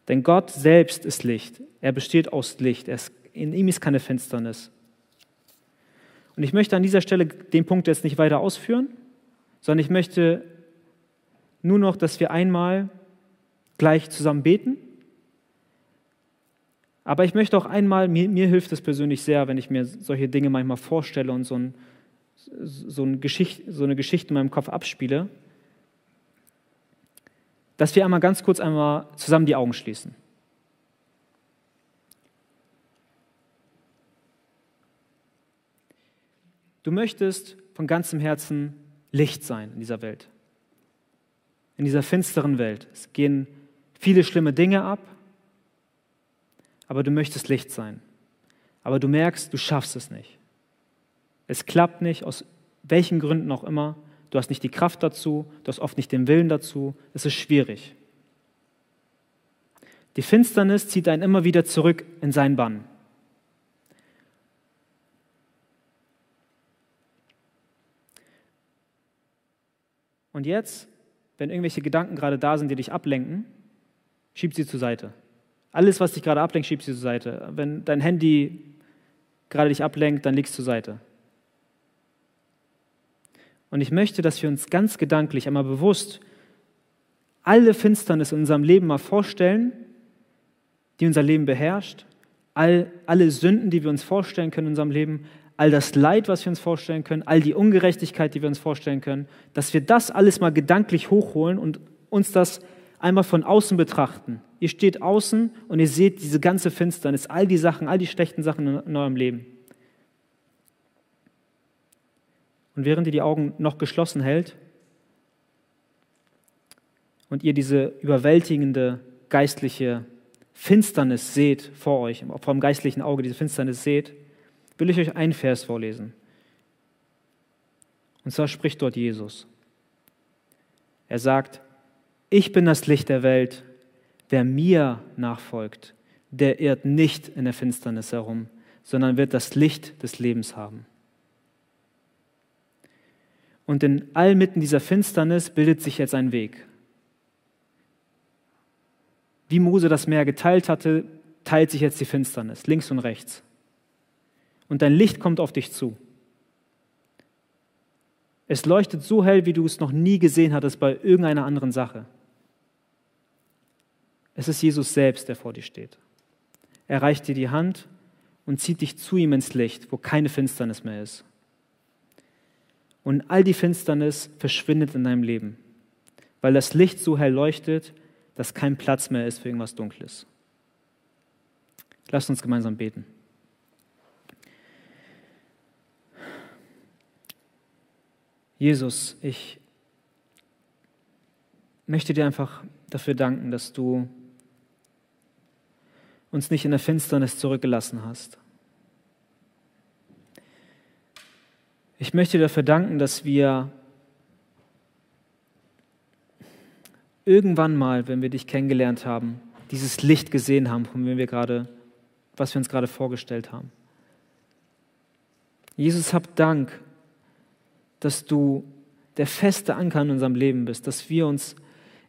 Denn Gott selbst ist Licht. Er besteht aus Licht. Ist, in ihm ist keine Finsternis. Und ich möchte an dieser Stelle den Punkt jetzt nicht weiter ausführen, sondern ich möchte nur noch, dass wir einmal gleich zusammen beten. Aber ich möchte auch einmal, mir, mir hilft es persönlich sehr, wenn ich mir solche Dinge manchmal vorstelle und so, ein, so, ein Geschicht, so eine Geschichte in meinem Kopf abspiele, dass wir einmal ganz kurz einmal zusammen die Augen schließen. Du möchtest von ganzem Herzen Licht sein in dieser Welt, in dieser finsteren Welt. Es gehen viele schlimme Dinge ab, aber du möchtest Licht sein. Aber du merkst, du schaffst es nicht. Es klappt nicht, aus welchen Gründen auch immer. Du hast nicht die Kraft dazu, du hast oft nicht den Willen dazu. Es ist schwierig. Die Finsternis zieht einen immer wieder zurück in seinen Bann. Und jetzt, wenn irgendwelche Gedanken gerade da sind, die dich ablenken, schieb sie zur Seite. Alles, was dich gerade ablenkt, schieb sie zur Seite. Wenn dein Handy gerade dich ablenkt, dann legst zur Seite. Und ich möchte, dass wir uns ganz gedanklich einmal bewusst alle Finsternis in unserem Leben mal vorstellen, die unser Leben beherrscht, all, alle Sünden, die wir uns vorstellen können in unserem Leben, all das Leid, was wir uns vorstellen können, all die Ungerechtigkeit, die wir uns vorstellen können, dass wir das alles mal gedanklich hochholen und uns das einmal von außen betrachten. Ihr steht außen und ihr seht diese ganze Finsternis, all die Sachen, all die schlechten Sachen in eurem Leben. Und während ihr die Augen noch geschlossen hält und ihr diese überwältigende geistliche Finsternis seht vor euch, vom geistlichen Auge diese Finsternis seht, will ich euch einen Vers vorlesen. Und zwar spricht dort Jesus. Er sagt, ich bin das Licht der Welt, wer mir nachfolgt, der irrt nicht in der Finsternis herum, sondern wird das Licht des Lebens haben. Und in allmitten dieser Finsternis bildet sich jetzt ein Weg. Wie Mose das Meer geteilt hatte, teilt sich jetzt die Finsternis, links und rechts. Und dein Licht kommt auf dich zu. Es leuchtet so hell, wie du es noch nie gesehen hattest bei irgendeiner anderen Sache. Es ist Jesus selbst, der vor dir steht. Er reicht dir die Hand und zieht dich zu ihm ins Licht, wo keine Finsternis mehr ist. Und all die Finsternis verschwindet in deinem Leben, weil das Licht so hell leuchtet, dass kein Platz mehr ist für irgendwas Dunkles. Lasst uns gemeinsam beten. Jesus, ich möchte dir einfach dafür danken, dass du uns nicht in der Finsternis zurückgelassen hast. Ich möchte dafür danken, dass wir irgendwann mal, wenn wir dich kennengelernt haben, dieses Licht gesehen haben, von dem wir gerade, was wir uns gerade vorgestellt haben. Jesus, hab Dank, dass du der feste Anker in unserem Leben bist, dass wir uns,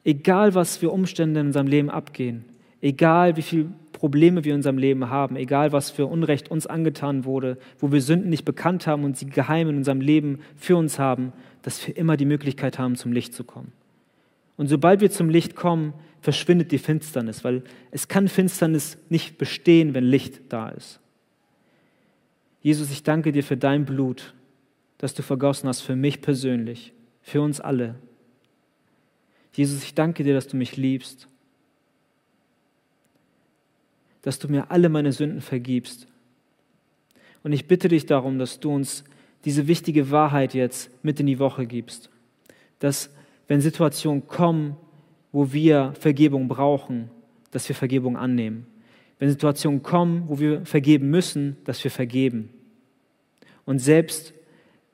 egal was für Umstände in unserem Leben abgehen, egal wie viele Probleme wir in unserem Leben haben, egal was für Unrecht uns angetan wurde, wo wir Sünden nicht bekannt haben und sie geheim in unserem Leben für uns haben, dass wir immer die Möglichkeit haben, zum Licht zu kommen. Und sobald wir zum Licht kommen, verschwindet die Finsternis, weil es kann Finsternis nicht bestehen, wenn Licht da ist. Jesus, ich danke dir für dein Blut, das du vergossen hast für mich persönlich, für uns alle. Jesus, ich danke dir, dass du mich liebst, dass du mir alle meine Sünden vergibst. Und ich bitte dich darum, dass du uns diese wichtige Wahrheit jetzt mit in die Woche gibst, dass wenn Situationen kommen, wo wir Vergebung brauchen, dass wir Vergebung annehmen. Wenn Situationen kommen, wo wir vergeben müssen, dass wir vergeben. Und selbst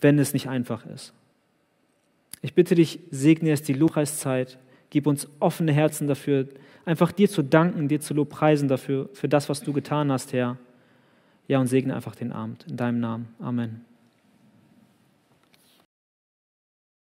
wenn es nicht einfach ist. Ich bitte dich, segne es die Lobpreiszeit, gib uns offene Herzen dafür, einfach dir zu danken, dir zu lobpreisen dafür, für das, was du getan hast, Herr. Ja, und segne einfach den Abend in deinem Namen. Amen.